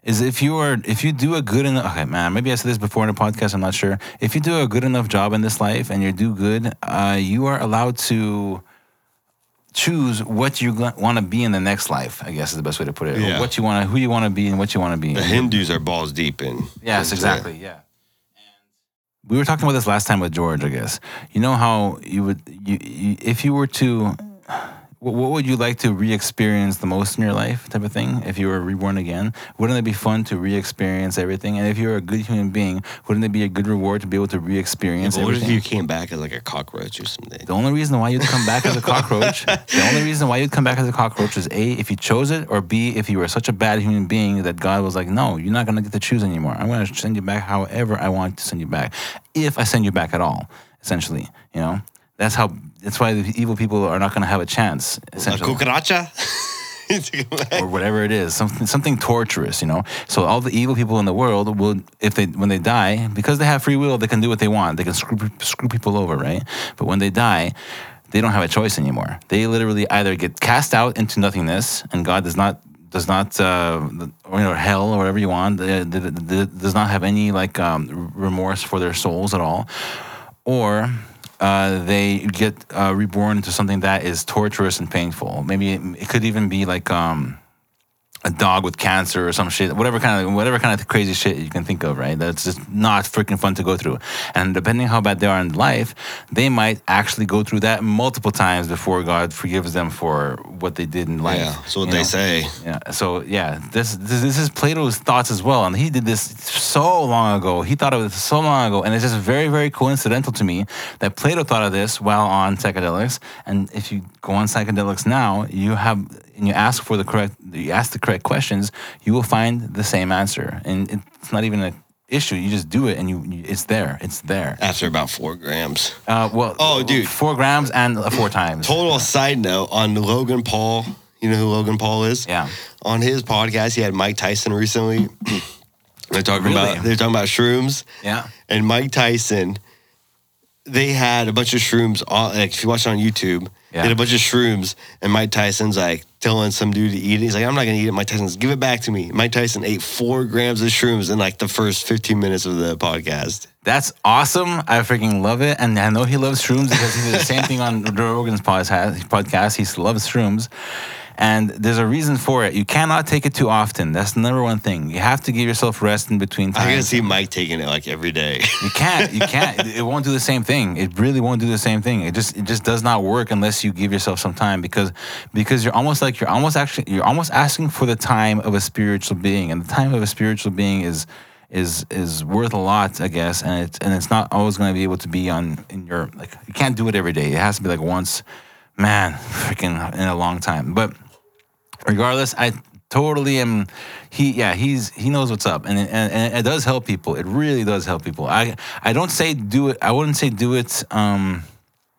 is if you are if you do a good enough okay man maybe i said this before in a podcast i'm not sure if you do a good enough job in this life and you do good uh, you are allowed to choose what you want to be in the next life i guess is the best way to put it Yeah. what you want to who you want to be and what you want to be the Hindus are balls deep in. Yes, exactly. Yeah. We were talking about this last time with George, I guess. You know how you would, you, you if you were to, what, what would you like to re-experience the most in your life, type of thing? If you were reborn again, wouldn't it be fun to re-experience everything? And if you're a good human being, wouldn't it be a good reward to be able to re-experience But what if you came back as like a cockroach or something? The only reason why you'd come back as a (laughs) cockroach, the only reason why you'd come back as a cockroach is A, if you chose it, or B, if you were such a bad human being that God was like, no, you're not going to get to choose anymore. I'm going to send you back however I want to send you back, if I send you back at all, essentially. You know, that's how, that's why the evil people are not going to have a chance, A essentially cucaracha? or whatever it is, something something torturous, you know. So all the evil people in the world will, if they when they die, because they have free will, they can do what they want. They can screw screw people over, right? But when they die, they don't have a choice anymore. They literally either get cast out into nothingness, and God does not does not uh, or, you know hell or whatever you want uh, th- th- th- does not have any like um, remorse for their souls at all, or uh, they get uh, reborn into something that is torturous and painful. Maybe it, it could even be like um, a dog with cancer or some shit, whatever kind of whatever kind of crazy shit you can think of, right? That's just not freaking fun to go through. And depending how bad they are in life, they might actually go through that multiple times before God forgives them for what they did in life. Yeah, that's what you they know? say. Yeah. So yeah, this, this this is Plato's thoughts as well, and he did this so long ago. He thought of it so long ago, and it's just very very coincidental to me that Plato thought of this while on psychedelics. And if you go on psychedelics now, you have and you ask for the correct, you ask the correct questions, you will find the same answer, and it's not even an issue. You just do it, and you, you it's there. It's there. After about four grams. Uh, well, Oh, dude. four grams and uh, four times. Total side note on Logan Paul. You know who Logan Paul is? Yeah. On his podcast, he had Mike Tyson recently. (clears throat) they're talking Really? about they're talking about shrooms. Yeah. And Mike Tyson, they had a bunch of shrooms. On, like if you watch it on YouTube, Yeah. had a bunch of shrooms, and Mike Tyson's like telling some dude to eat it. He's like, "I'm not gonna eat it." Mike Tyson's, "Give it back to me." Mike Tyson ate four grams of shrooms in like the first 15 minutes of the podcast. That's awesome. I freaking love it. And I know he loves shrooms because he did the same thing on Joe Rogan's podcast. podcast. He loves shrooms. And there's a reason for it. You cannot take it too often. That's the number one thing. You have to give yourself rest in between times. I can see Mike taking it like every day. You can't. You can't. (laughs) It won't do the same thing. It really won't do the same thing. It just it just does not work unless you give yourself some time because because you're almost like you're almost actually you're almost asking for the time of a spiritual being, and the time of a spiritual being is is is worth a lot, I guess, and it's and it's not always going to be able to be on in your like you can't do it every day. It has to be like once, man, freaking in a long time. But regardless, I totally am. He yeah, he's he knows what's up, and it, and, and it does help people. It really does help people. I I don't say do it. I wouldn't say do it. um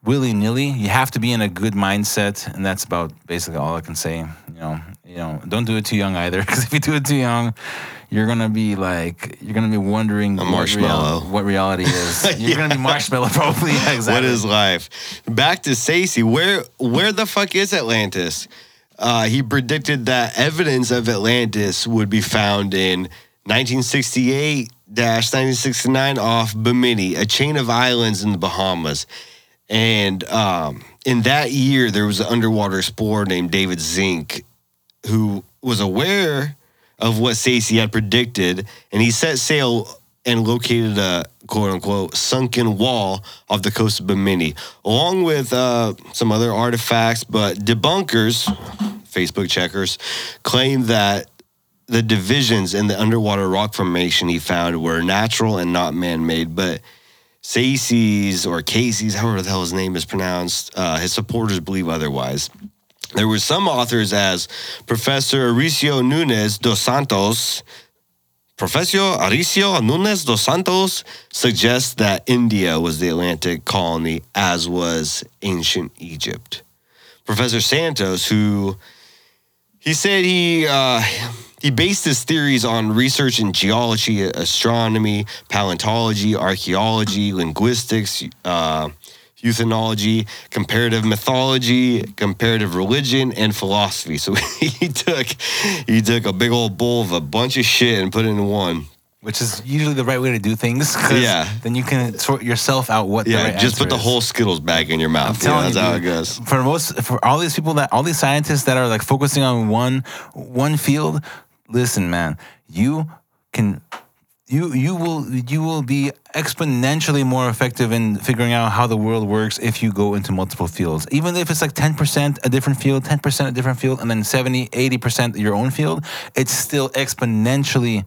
willy nilly. You have to be in a good mindset, and that's about basically all I can say. You know, you know, don't do it too young either, (laughs) because if you do it too young, you're gonna be like you're gonna be wondering what, marshmallow. what reality is. (laughs) You're gonna be marshmallow (laughs) probably. Yeah, exactly. What is life? Back to Stacey. Where where the fuck is Atlantis? Uh, he predicted that evidence of Atlantis would be found in 1968 1969 off Bimini, a chain of islands in the Bahamas. And um, in that year, there was an underwater explorer named David Zink who was aware of what Stacey had predicted, and he set sail and located a quote unquote sunken wall off the coast of Bimini, along with uh, some other artifacts. But debunkers, Facebook checkers, claim that the divisions in the underwater rock formation he found were natural and not man made. But Cayce's or Cayce's, however the hell his name is pronounced, uh, his supporters believe otherwise. There were some authors, as Professor Arysio Nunes dos Santos, Professor Arysio Nunes dos Santos suggests that India was the Atlantic colony, as was ancient Egypt. Professor Santos, who he said he uh, he based his theories on research in geology, astronomy, paleontology, archaeology, linguistics, uh, ethnology, comparative mythology, comparative religion, and philosophy. So (laughs) he took he took a big old bowl of a bunch of shit and put it in one. Which is usually the right way to do things. Yeah. Then you can sort yourself out what the Yeah, right just put answer the is. whole Skittles bag in your mouth. I'm telling yeah, that's you, how it dude, goes. For most, for all these people that, all these scientists that are like focusing on one, one field, listen, man, you can, you, you will, you will be exponentially more effective in figuring out how the world works if you go into multiple fields. Even if it's like 10% a different field, 10% a different field, and then 70, 80% your own field, it's still exponentially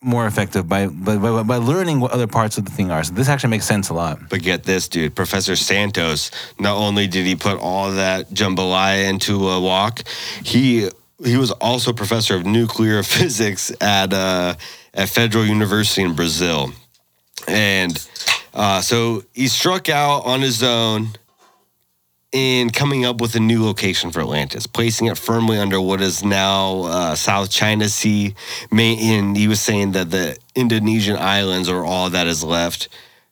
more effective by, by, by, learning what other parts of the thing are. So this actually makes sense a lot. But get this, dude. Professor Santos, not only did he put all that jambalaya into a walk, he he was also professor of nuclear (laughs) physics at uh, at Federal University in Brazil, and uh, so he struck out on his own in coming up with a new location for Atlantis, placing it firmly under what is now uh, South China Sea. And he was saying that the Indonesian islands are all that is left.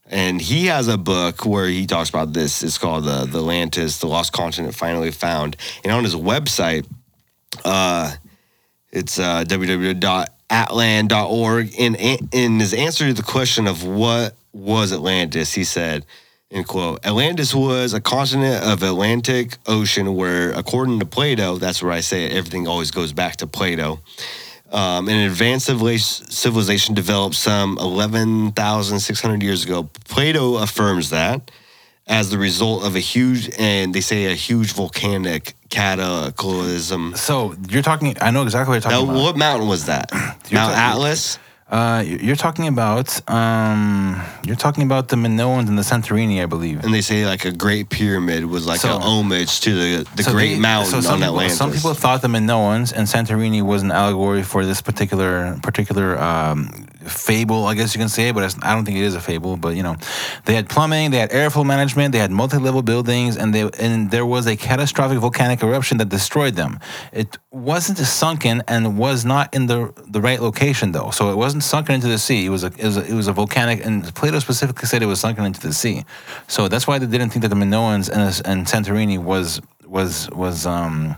And he has a book where he talks about this. It's called uh, The Atlantis, The Lost Continent Finally Found. And on his website, uh, it's uh, www.atlan.org. And in, in his answer to the question of what was Atlantis, he said, end quote, Atlantis was a continent of Atlantic Ocean where, according to Plato, that's where I say it, everything always goes back to Plato. Um, an advanced civiliz- civilization developed some 11,600 years ago. Plato affirms that as the result of a huge, and they say a huge volcanic cataclysm. So you're talking, I know exactly what you're talking Now, about. what mountain was that? (clears throat) Mount talking- Atlas? Uh, you- you're talking about um, you're talking about the Minoans and the Santorini, I believe. And they say like a great pyramid was like So- an homage to the, the So great they- mountain so on people, Atlantis. Some people thought the Minoans and Santorini was an allegory for this particular particular um, fable, I guess you can say, but I don't think it is a fable. But you know, they had plumbing, they had airflow management, they had multi-level buildings, and they and there was a catastrophic volcanic eruption that destroyed them. It wasn't sunken and was not in the the right location though, so it wasn't sunken into the sea. It was a it was a, it was a volcanic, and Plato specifically said it was sunken into the sea. So that's why they didn't think that the Minoans and, and Santorini was was was um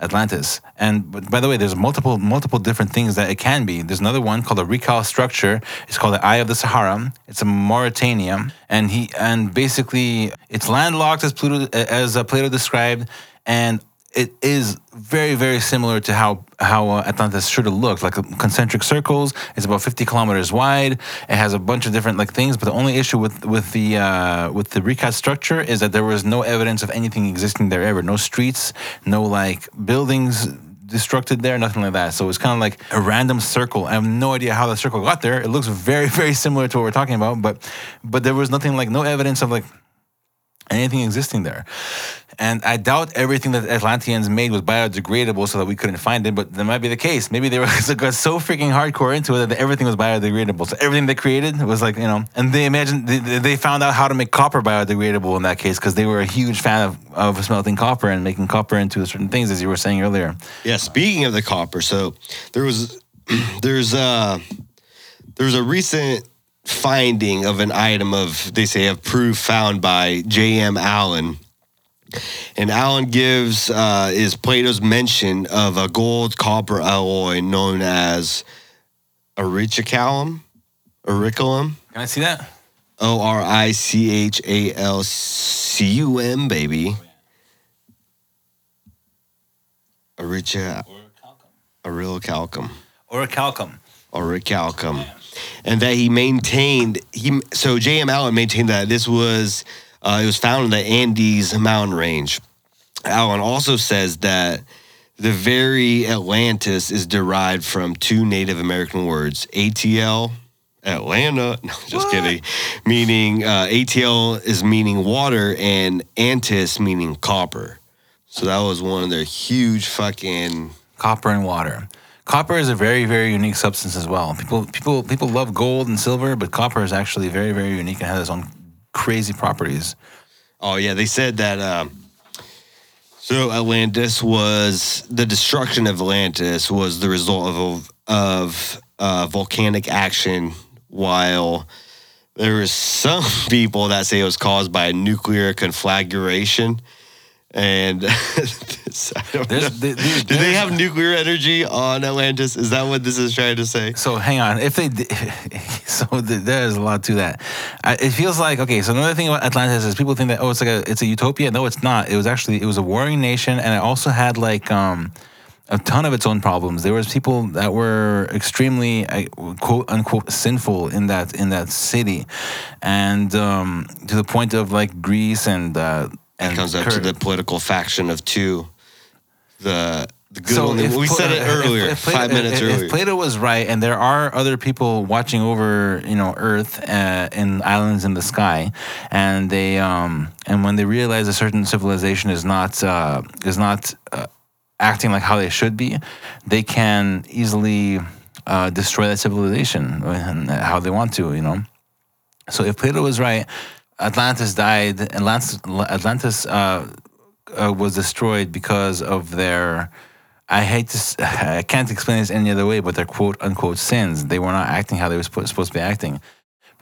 Atlantis. And by the way, there's multiple multiple different things that it can be. There's another one called a Richat structure. It's called the Eye of the Sahara. It's a Mauritania, and he and basically it's landlocked as Pluto as uh, Plato described, and it is very very similar to how how uh, Atlantis should have looked, like concentric circles. It's about 50 kilometers wide. It has a bunch of different like things, but the only issue with with the uh, with the recast structure is that there was no evidence of anything existing there ever. No streets, no like buildings destructed there, nothing like that. So it's kind of like a random circle. I have no idea how the circle got there. It looks very (laughs) very similar to what we're talking about, but but there was nothing like no evidence of like anything existing there. And I doubt everything that Atlanteans made was biodegradable so that we couldn't find it, but that might be the case. Maybe they were (laughs) got so freaking hardcore into it that everything was biodegradable. So everything they created was like, you know, and they imagined, they, they found out how to make copper biodegradable in that case because they were a huge fan of, of smelting copper and making copper into certain things, as you were saying earlier. Yeah, speaking of the copper, so there was (clears throat) there's uh there's a recent finding of an item of they say of proof found by J.M. Allen. And Allen gives uh, is Plato's mention of a gold copper alloy known as aurichalcum, auriculum, Can I see that? O R I C H A L C U M, baby. Orichalcum. Or a Calcum. Orichalcum. And that he maintained he so J.M. Allen maintained that this was uh, it was found in the Andes mountain range. Allen also says that the very Atlantis is derived from two Native American words, ATL, Atlanta. (laughs) No, just kidding. Meaning uh, ATL is meaning water and Antis meaning copper. So that was one of their huge fucking Copper and water. Copper is a very, very unique substance as well. People, people, people love gold and silver, but copper is actually very, very unique and has its own crazy properties. Oh yeah, they said that. Um, so Atlantis was the destruction of Atlantis was the result of of uh, volcanic action, while there was some (laughs) people that say it was caused by a nuclear conflagration. And (laughs) this, I don't There's- there's- do they have nuclear energy on Atlantis? Is that what this is trying to say? So hang on. If they, (laughs) so there's a lot to that. It feels like okay. So another thing about Atlantis is people think that oh, it's like a it's a utopia. No, it's not. It was actually it was a warring nation, and it also had like um a ton of its own problems. There was people that were extremely uh, quote unquote sinful in that in that city, and um, to the point of like Greece and uh, and It comes up to the political faction of two. The the good So only. if We said it if- earlier, if Plato- five minutes if, earlier. If Plato was right, and there are other people watching over, you know, Earth uh, in islands in the sky, and they um and when they realize a certain civilization is not uh, is not uh, acting like how they should be, they can easily uh, destroy that civilization and how they want to, you know. So if Plato was right, Atlantis died. Atlantis, Atlantis uh, uh, was destroyed because of their. I hate to. (laughs) I can't explain this any other way, but their quote unquote sins. They were not acting how they were supposed to be acting.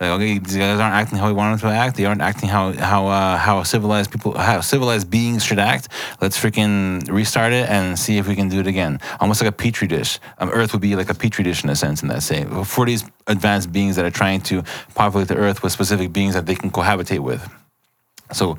Like, okay, these guys aren't acting how we want them to act. They aren't acting how how uh, how civilized people, how civilized beings should act. Let's freaking restart it and see if we can do it again. Almost like a petri dish. Um, Earth would be like a petri dish in a sense, in that say for these advanced beings that are trying to populate the Earth with specific beings that they can cohabitate with. So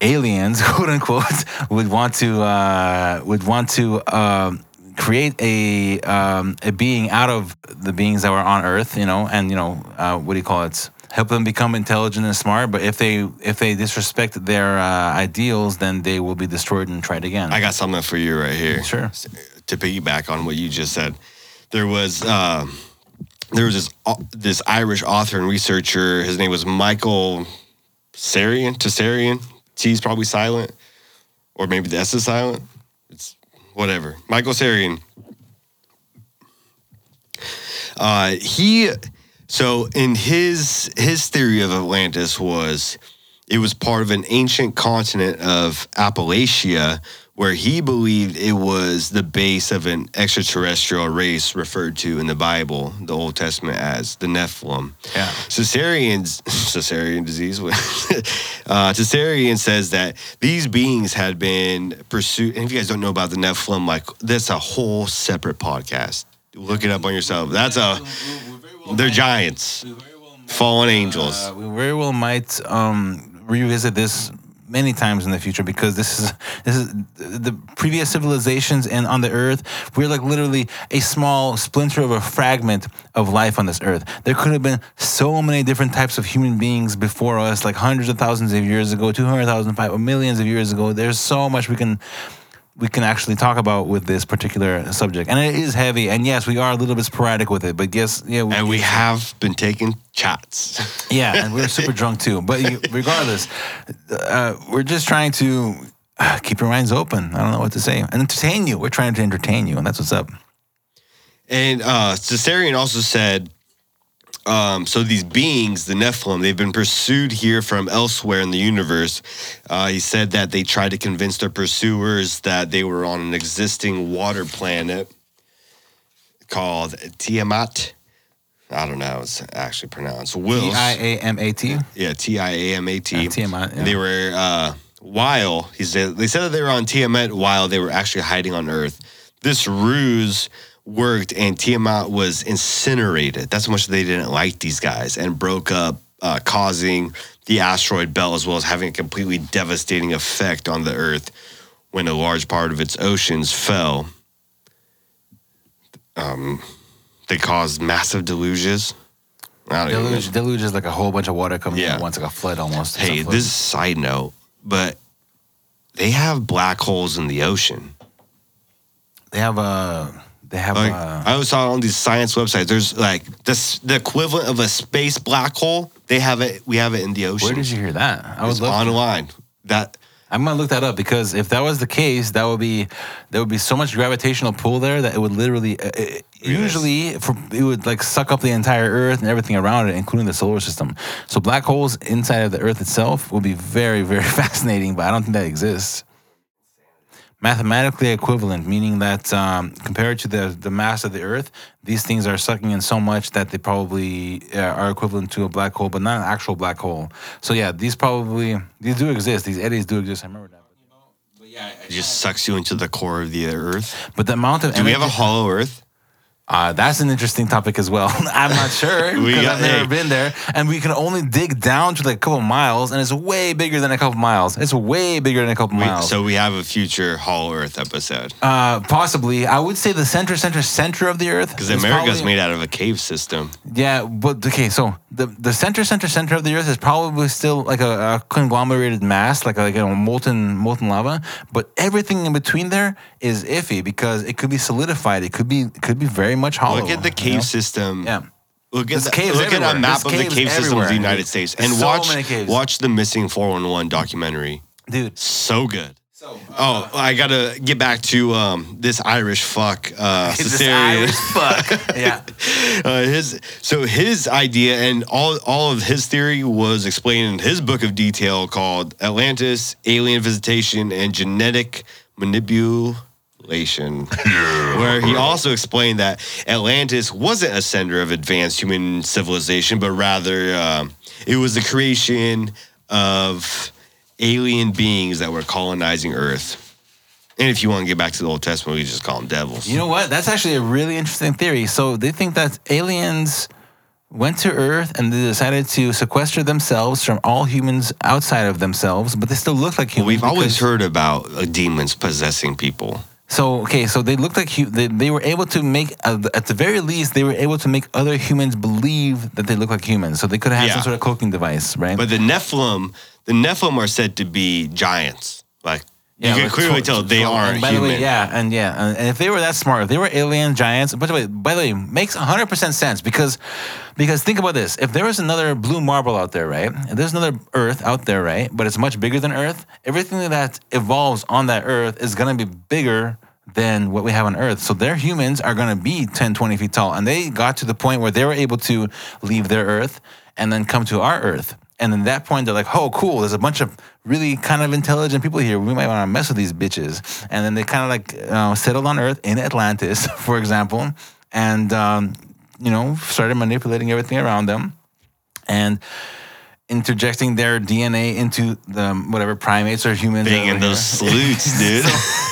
aliens, (laughs) quote unquote, would want to uh, would want to um, create a um, a being out of the beings that were on Earth, you know, and you know, uh, what do you call it? Help them become intelligent and smart. But if they if they disrespect their uh, ideals, then they will be destroyed and tried again. I got something for you right here. Sure. To piggyback on what you just said, there was um, there was this au- this Irish author and researcher. His name was Michael Tsarion. Tessarian. T's probably silent, or maybe the S is silent. Whatever. Michael Tsarion. Uh, he so in his his theory of Atlantis was it was part of an ancient continent of Appalachia where he believed it was the base of an extraterrestrial race referred to in the Bible, the Old Testament as the Nephilim. Yeah. Caesarean's (laughs) Caesarean disease. (laughs) uh, Caesarean says that these beings had been pursued. And if you guys don't know about the Nephilim, like that's a whole separate podcast. Look it up on yourself. That's a they're giants, fallen angels. Uh, we very well might um, revisit this many times in the future because this is this is the previous civilizations and on the earth we're like literally a small splinter of a fragment of life on this earth. There could have been so many different types of human beings before us like hundreds of thousands of years ago 200,000 five- millions of years ago. There's so much we can we can actually talk about with this particular subject and it is heavy and yes we are a little bit sporadic with it but yes yeah and we have been taking shots. (laughs) yeah, and we were super drunk too. But you- regardless, uh, we're just trying to uh, keep your minds open. I don't know what to say. And entertain you. We're trying to entertain you, and that's what's up. And uh, Caesarion also said, um, so these beings, the Nephilim, they've been pursued here from elsewhere in the universe. Uh, he said that they tried to convince their pursuers that they were on an existing water planet called Tiamat. I don't know how it's actually pronounced. T Wills. I A M A T. Yeah, T I A M A T. Uh, Tiamat, yeah. They were uh, while he said they said that they were on Tiamat while they were actually hiding on Earth. This ruse worked, and Tiamat was incinerated. That's how much they didn't like these guys, and broke up, uh, causing the asteroid belt as well as having a completely devastating effect on the Earth. when a large part of its oceans fell. Um, they caused massive deluges. I don't know. Deluge, deluge is like a whole bunch of water coming Yeah. in at once, like a flood almost. Hey, flood. this is a side note, but they have black holes in the ocean. they have a they have Like a, I always saw on these science websites, there's like this the equivalent of a space black hole. They have it. We have it in the ocean. where did you hear that? I It's online. That I'm gonna look that up because if that was the case, that would be there would be so much gravitational pull there that it would literally, uh, it, usually, for, it would like suck up the entire Earth and everything around it, including the solar system. So black holes inside of the Earth itself would be very, very (laughs) fascinating, but I don't think that exists. Mathematically equivalent, meaning that um, compared to the the mass of the Earth, these things are sucking in so much that they probably uh, are equivalent to a black hole, but not an actual black hole. So yeah, these probably these do exist. These eddies do exist. I remember that. yeah it just sucks you into the core of the earth. But the amount of Do we have a hollow earth? Uh, that's an interesting topic as well. (laughs) I'm not sure (laughs) We because got- I've never hey. been there, and we can only dig down to like a couple miles, and it's way bigger than a couple miles. It's way bigger than a couple We, miles. so we have a future hollow earth episode uh, possibly, I would say the center, center, center of the Earth. because America's probably- made out of a cave system. Yeah, but okay, so the the center, center, center of the Earth is probably still like a, a conglomerated mass, like a, like a molten molten lava. But everything in between there is iffy because it could be solidified. It could be it could be very much hollow. Look at the you cave know? system. Yeah. Look at the, caves look at a map There's of the caves cave systems of the United States and So watch watch the missing 411 documentary. dude. So good. So, oh, I gotta get back to um, this Irish fuck, uh, (laughs) This Irish fuck. (laughs) yeah. uh, his so his idea and all all of his theory was explained in his book of detail called Atlantis, Alien Visitation, and Genetic Manipulation, (laughs) where he also explained that Atlantis wasn't a center of advanced human civilization, but rather um, it was the creation of alien beings that were colonizing Earth. And if you want to get back to the Old Testament, we just call them devils. You know what? That's actually a really interesting theory. So they think that aliens went to Earth and they decided to sequester themselves from all humans outside of themselves, but they still look like humans. We've always heard about uh, demons possessing people. So okay, so they looked like hu- they, they were able to make uh, at the very least they were able to make other humans believe that they look like humans. So they could have had Yeah. some sort of cloaking device, right? But the Nephilim, the Nephilim are said to be giants. Like you can clearly tw- tell they tw- and by human. the way, yeah, and yeah, and, and if they were that smart, if they were alien giants, by the way, by the way, makes hundred percent sense because because think about this: if there was another blue marble out there, right? If there's another Earth out there, right? But it's much bigger than Earth. Everything that evolves on that Earth is gonna be bigger than what we have on Earth. So their humans are gonna be 10, 20 feet tall, and they got to the point where they were able to leave their Earth and then come to our Earth. And then that point, they're like, "Oh, cool! There's a bunch of really kind of intelligent people here. We might want to mess with these bitches." And then they kind of like uh, settled on Earth in Atlantis, (laughs) for example, and um, you know started manipulating everything around them, and interjecting their DNA into the whatever primates or humans. Banging over those sleuths, dude.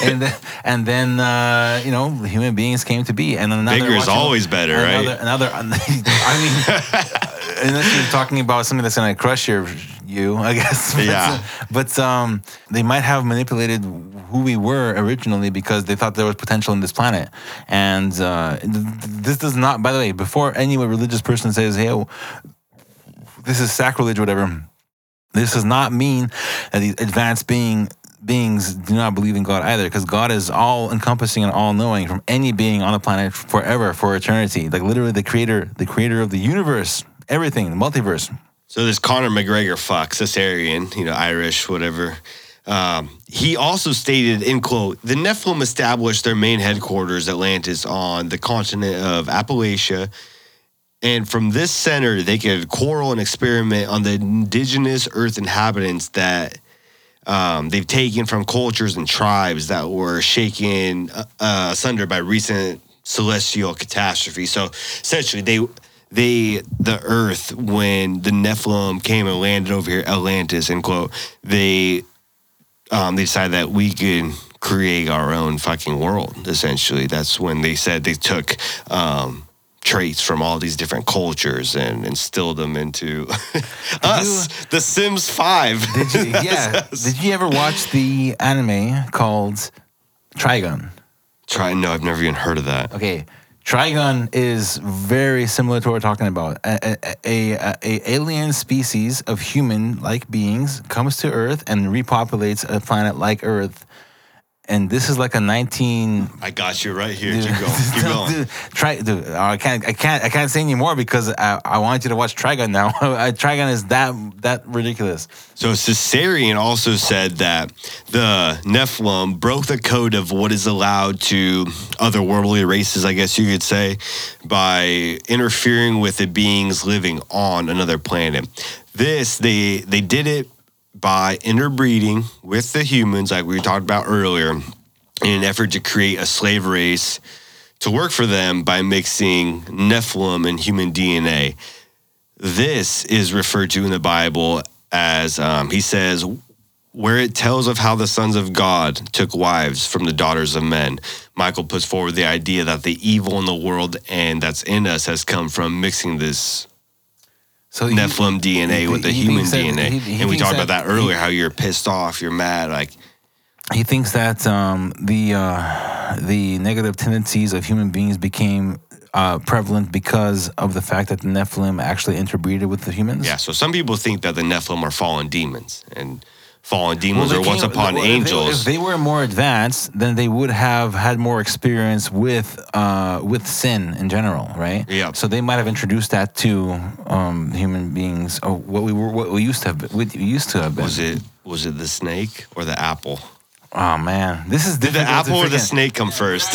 and then, and then uh, you know human beings came to be, and they're Bigger is always better, right? another, Another, (laughs) I mean, (laughs) unless you're talking about something that's gonna crush your you, I guess. (laughs) But, Yeah. But um, they might have manipulated who we were originally because they thought there was potential in this planet, and uh, this does not. By the way, before any religious person says, "Hey." This is sacrilege, whatever. This does not mean that these advanced being beings do not believe in God either, because God is all encompassing and all knowing from any being on the planet forever, for eternity. Like literally the creator, the creator of the universe, everything, the multiverse. So this Conor McGregor fuck, Caesarean, you know, Irish, whatever. Um, he also stated, in quote, the Nephilim established their main headquarters, Atlantis, on the continent of Appalachia. And from this center, they could quarrel and experiment on the indigenous earth inhabitants that um, they've taken from cultures and tribes that were shaken uh, uh, asunder by recent celestial catastrophe. So essentially, they they the Earth when the Nephilim came and landed over here, Atlantis, end quote. They um, they decided that we could create our own fucking world. Essentially, that's when they said they took um, traits from all these different cultures and instilled them into (laughs) us, uh, The Sims 5. Did you, (laughs) yeah. Did you ever watch the anime called Trigun? Try no, I've never even heard of that. Okay. Trigun is very similar to what we're talking about. A, a, a, a- a alien species of human-like beings comes to Earth and repopulates a planet like Earth. And this is like a 19 I got you right here. Keep going. (laughs) Keep going. Dude, try, dude, I can't, I can't, I can't say anymore because I, I want you to watch Trigun now. (laughs) Trigun is that that ridiculous. So Caesarion also said that the Nephilim broke the code of what is allowed to otherworldly races, I guess you could say, by interfering with the beings living on another planet. This they they did it by interbreeding with the humans, like we talked about earlier, in an effort to create a slave race to work for them by mixing Nephilim and human DNA this is referred to in the Bible as um, he says, where it tells of how the sons of God took wives from the daughters of men. Michael puts forward the idea that the evil in the world and that's in us has come from mixing this So he- Nephilim DNA he- with the human that- DNA. and we talked about that that- earlier, how you're pissed off, you're mad, like he thinks that um, the uh, the negative tendencies of human beings became uh, prevalent because of the fact that the Nephilim actually interbreeded with the humans. yeah. So some people think that the Nephilim are fallen demons, and fallen demons they are once came- upon well, if they- angels. If they, were more advanced, then they would have had more experience with uh, with sin in general, right? Yeah. So they might have introduced that to um, human beings, or what we were, what we used to have, been, what we used to have been. was it was it the snake or the apple? Oh man, this is Did the difficult to apple or the snake come first?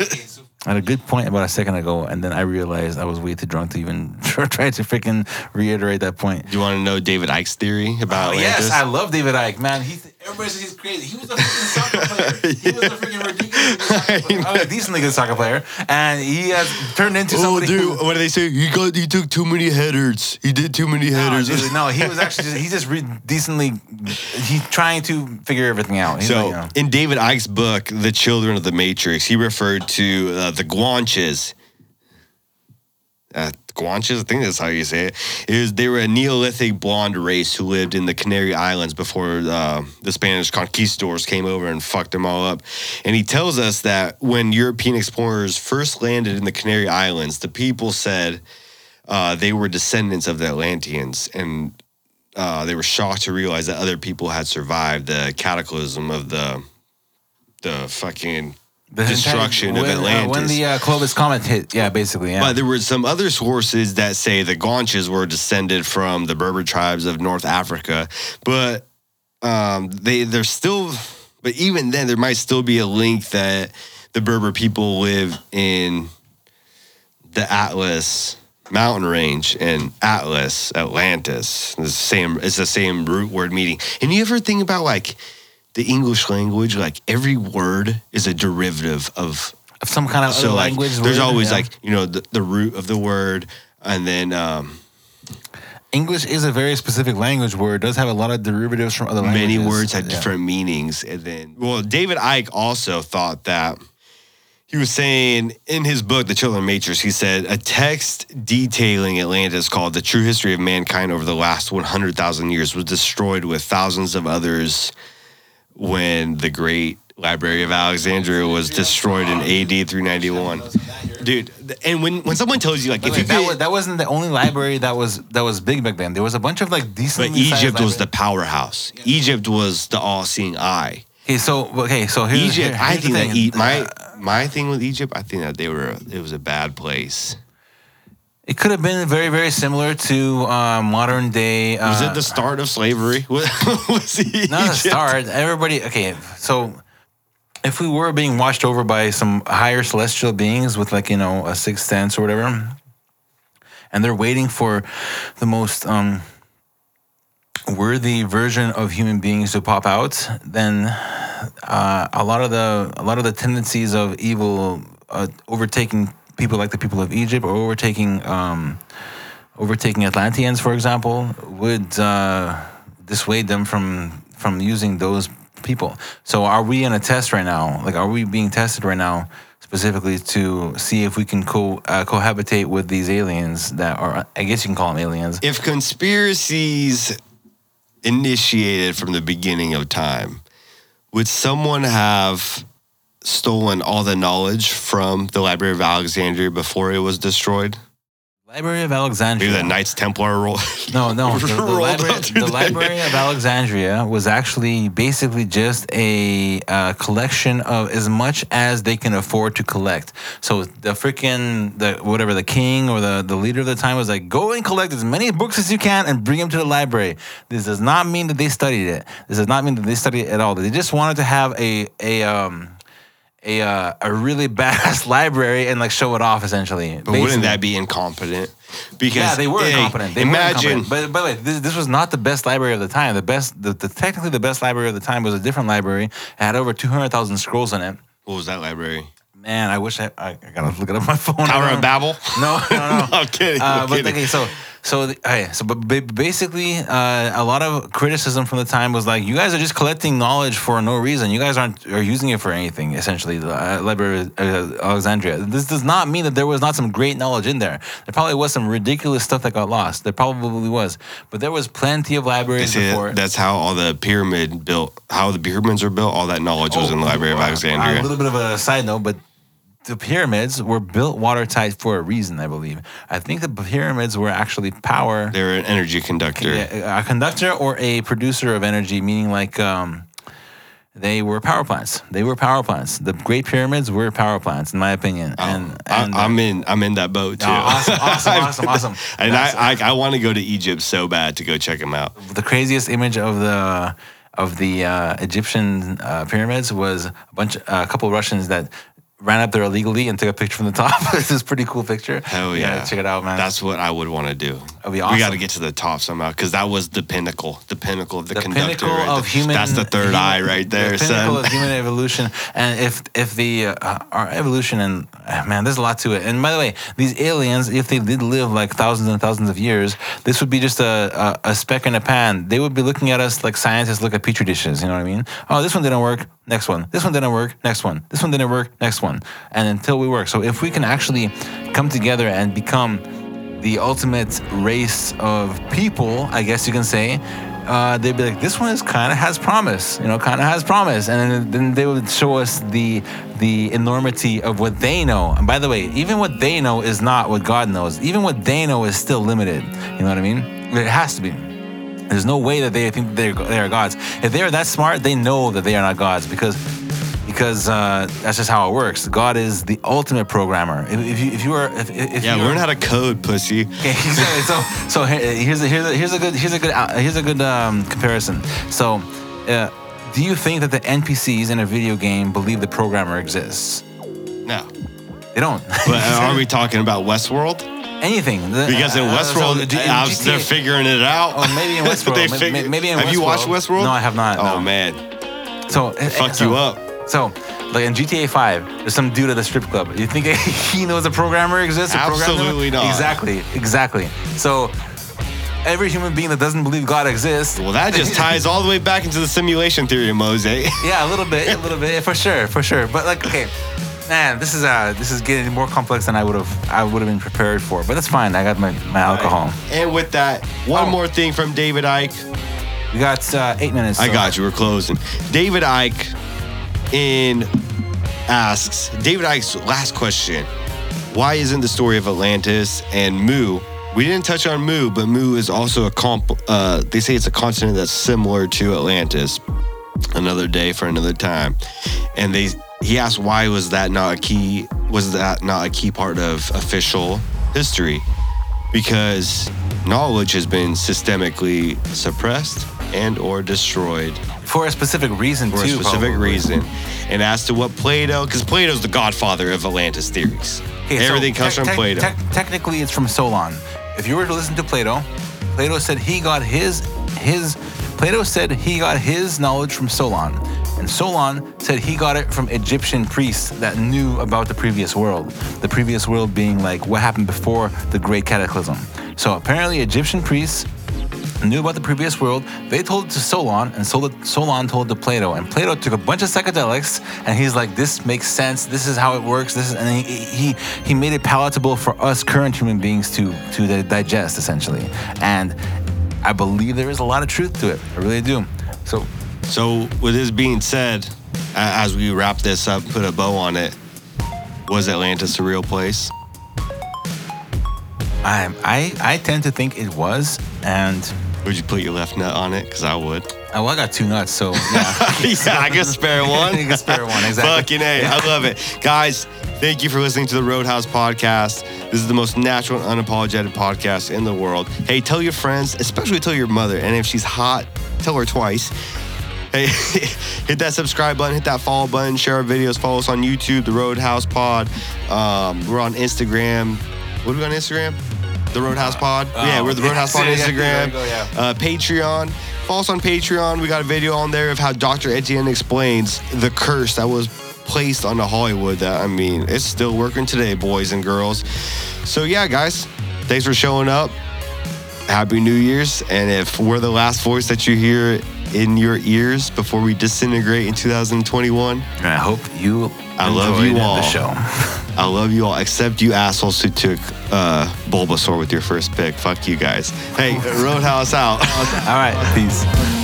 (laughs) I had a good point about a second ago, and then I realized I was way too drunk to even (laughs) try to freaking reiterate that point. Do you want to know David Icke's theory about Atlantis? Yes, I love David Icke, man. He everybody says he's crazy. He was a freaking soccer (laughs) player. He was a freaking ridiculous soccer (laughs) player. I mean, a decently good soccer player, and he has turned into Oh, somebody. dude, who- what do they say? He got, he took too many headers. He did too many No, headers. dude, no, he was actually just, he's just re- decently. He's trying to figure everything out. He's So, like, you know, in David Icke's book, The Children of the Matrix, he referred to uh, the Guanches. Uh, Guanches, I think that's how you say it. They were a Neolithic blonde race who lived in the Canary Islands before uh, the Spanish conquistadors came over and fucked them all up. And he tells us that when European explorers first landed in the Canary Islands, the people said uh, they were descendants of the Atlanteans, and uh, they were shocked to realize that other people had survived the cataclysm of the the fucking the destruction of when, uh, Atlantis. when the uh, Clovis comet hit. Yeah, basically. Yeah. But there were some other sources that say the Guanches were descended from the Berber tribes of North Africa, but um, they they're still. But even then, there might still be a link that the Berber people live in the Atlas mountain range and Atlas, Atlantis. It's the same. It's the same root word meaning. And you ever think about like the English language? Like every word is a derivative of Of some kind of so other like language. there's word, always yeah. like you know the, the root of the word and then um, English is a very specific language where it does have a lot of derivatives from other languages. many words have Yeah. different meanings and then well david icke also thought that he was saying in his book the children of matrix he said a text detailing atlantis called the true history of mankind over the last 100000 years was destroyed with thousands of others when the great library of alexandria was destroyed in ad 391 dude and when, when someone tells you like if Wait, you that, could- was, that wasn't the only library that was that was big back then. There was a bunch of like decent. But Egypt was the powerhouse. Egypt was the all-seeing eye. Okay, so okay, so here's, Egypt. here- I here's the think that thing. e- my my thing with Egypt, I think that they were. It was a bad place. It could have been very very similar to uh, modern day. Uh, Was it the start of slavery? (laughs) was he not a start? Everybody. Okay, so if we were being watched over by some higher celestial beings with like you know a sixth sense or whatever, and they're waiting for the most um, worthy version of human beings to pop out, then uh, a lot of the a lot of the tendencies of evil uh, overtaking people like the people of Egypt or overtaking um, overtaking Atlanteans, for example, would uh, dissuade them from from using those people. So, are we in a test right now? Like, are we being tested right now? specifically to see if we can co uh, cohabitate with these aliens that are, I guess you can call them aliens. If conspiracies initiated from the beginning of time, would someone have stolen all the knowledge from the Library of Alexandria before it was destroyed? Library of Alexandria. Maybe the Knights Templar roll. (laughs) No, no. The, the (laughs) library, the- library of Alexandria was actually basically just a uh, collection of as much as they can afford to collect. So the freaking the whatever the king or the the leader of the time was like, go and collect as many books as you can and bring them to the library. This does not mean that they studied it. This does not mean that they studied it at all. They just wanted to have a a um. A, uh, a really (laughs) badass library and like show it off essentially. But wouldn't that be incompetent? Because Yeah, they were hey, incompetent. They imagine were incompetent. But by the way, this, this was not the best library of the time. The best, the, the technically the best library of the time was a different library. It had over two hundred thousand scrolls in it. what was that library? Man, I wish I, I, I gotta look it up on my phone. Tower of. Babel. No, no, no. (laughs) I'm kidding. Uh, I'm but kidding. okay, so so the, okay, so but basically, uh, a lot of criticism from the time was like, you guys are just collecting knowledge for no reason. You guys aren't are using it for anything. Essentially, the uh, Library of uh, Alexandria. This does not mean that there was not some great knowledge in there. There probably was some ridiculous stuff that got lost. There probably was, but there was plenty of libraries before. that- that's how all the pyramid built, how the pyramids are built. All that knowledge was in the Library of uh, Alexandria. A little bit of a side note, but the pyramids were built watertight for a reason, I believe. I think the pyramids were actually power. They're an energy conductor. Yeah, a conductor or a producer of energy, meaning like um, they were power plants. They were power plants. The Great Pyramids were power plants, in my opinion. and and Oh, I, I'm in. I'm in that boat too. Oh, awesome, awesome, (laughs) awesome, awesome. and That's- I, I, I want to go to Egypt so bad to go check them out. the craziest image of the of the uh, Egyptian uh, pyramids was a bunch, uh, a couple of Russians that ran up there illegally and took a picture from the top. (laughs) this is a pretty cool picture. Hell You yeah, check it out, man. That's what I would want to do. That'd be We got to get to the top somehow because that was the pinnacle, the pinnacle of the, the conductor. pinnacle right of there. human. That's the third human- eye right there, The pinnacle son. of human (laughs) evolution, and if if the uh, our evolution and uh, man, there's a lot to it. And by the way, these aliens, if they did live like thousands and thousands of years, this would be just a, a, a speck in a pan. They would be looking at us like scientists look at petri dishes. You know what I mean? Oh, this one didn't work. Next one. This one didn't work. Next one. This one didn't work. Next one. And until we work. So if we can actually come together and become the ultimate race of people, I guess you can say, uh, they'd be like, this one is kind of has promise, you know, kind of has promise, and then, then they would show us the the enormity of what they know. And by the way, even what they know is not what God knows. Even what they know is still limited. You know what I mean? It has to be. There's no way that they think they're they are gods. If they are that smart, they know that they are not gods because because uh, that's just how it works. God is the ultimate programmer. If, if you if you are if, if Yeah, you learn how to code, pussy. (laughs) Okay, exactly. so so here's a here's a here's a good here's a good uh, here's a good um, comparison. So, uh, do you think that the NPCs in a video game believe the programmer exists? No, They don't. but uh, are we (laughs) talking about Westworld? Anything Because in uh, Westworld, so, in uh, GTA they're figuring it out. Oh, maybe in (laughs) Westworld. They May- figure- maybe in have you watched Westworld. Westworld? No, I have not, Oh no. man, So uh, fuck so, you up. So, like in GTA 5, there's some dude at the strip club. You think (laughs) he knows a programmer exists? A programmer? Absolutely not. Exactly, exactly. So, every human being that doesn't believe God exists. Well, that just (laughs) ties all the way back into the simulation theory, of Mose. Yeah, a little bit, a little bit, for sure, for sure. But like, okay, man, this is uh, this is getting more complex than I would have, I would have been prepared for. But that's fine. I got my my alcohol. And with that, one Oh. more thing from David Icke. We got uh, eight minutes. I so- got you. We're closing. David Icke in asks David Icke's last question: Why isn't the story of Atlantis and Mu? We didn't touch on Mu, but Mu is also a comp. Uh, they say it's a continent that's similar to Atlantis. Another day for another time, and they he asked why was that not a key? Was that not a key part of official history? Because knowledge has been systemically suppressed and or destroyed for a specific reason too. for too. a specific probably. reason. And as to what Plato, because Plato's the godfather of Atlantis theories. Okay, so Everything comes tec- from tec- Plato. tec- technically, it's from Solon. If you were to listen to Plato, Plato said he got his his. Plato said he got his knowledge from Solon, and Solon said he got it from Egyptian priests that knew about the previous world. The previous world being like what happened before the Great Cataclysm. So apparently, Egyptian priests knew about the previous world. They told it to Solon, and Solon told it to Plato. And Plato took a bunch of psychedelics, and he's like, "This makes sense. This is how it works. This is," and he he, he made it palatable for us current human beings to to digest, essentially. And I believe there is a lot of truth to it. I really do. So So, with this being said, as we wrap this up, put a bow on it. Was Atlantis a real place? I I I tend to think it was, and Would you put your left nut on it? Because I would. oh, well, I got two nuts, so yeah. (laughs) yeah, I can spare (laughs) one. You can spare one, exactly. Fucking A. I love it. Guys, thank you for listening to the Roadhouse podcast. This is the most natural and unapologetic podcast in the world. Hey, tell your friends, especially tell your mother. And if she's hot, tell her twice. Hey, (laughs) hit that subscribe button, hit that follow button, share our videos, follow us on YouTube, the Roadhouse Pod. Um, we're on Instagram. What are we on Instagram? The Roadhouse Pod. yeah, we're the Roadhouse Pod on (laughs) Instagram. go, yeah. Uh, Patreon. Follow us on Patreon. We got a video on there of how Dr. Etienne explains the curse that was placed on the Hollywood. That I mean, it's still working today, boys and girls. So yeah, guys, thanks for showing up. Happy New Year's. And if we're the last voice that you hear in your ears before we disintegrate in 2021, And I hope you. I love you the all. show. (laughs) I love you all, except you assholes who took uh, Bulbasaur with your first pick. Fuck you guys. Hey, Roadhouse out. All right, peace. (laughs)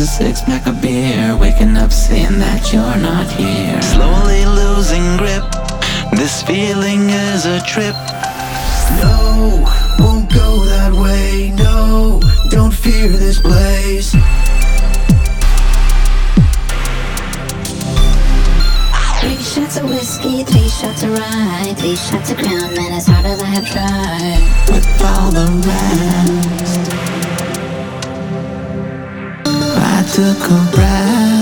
a six pack of beer. Waking up seeing that you're not here. Slowly losing grip. This feeling is a trip. No, won't go that way. No, don't fear this place. Three shots of whiskey, three shots of rye, three shots of crown, man, as hard as I have tried. With all the rest. Took a breath.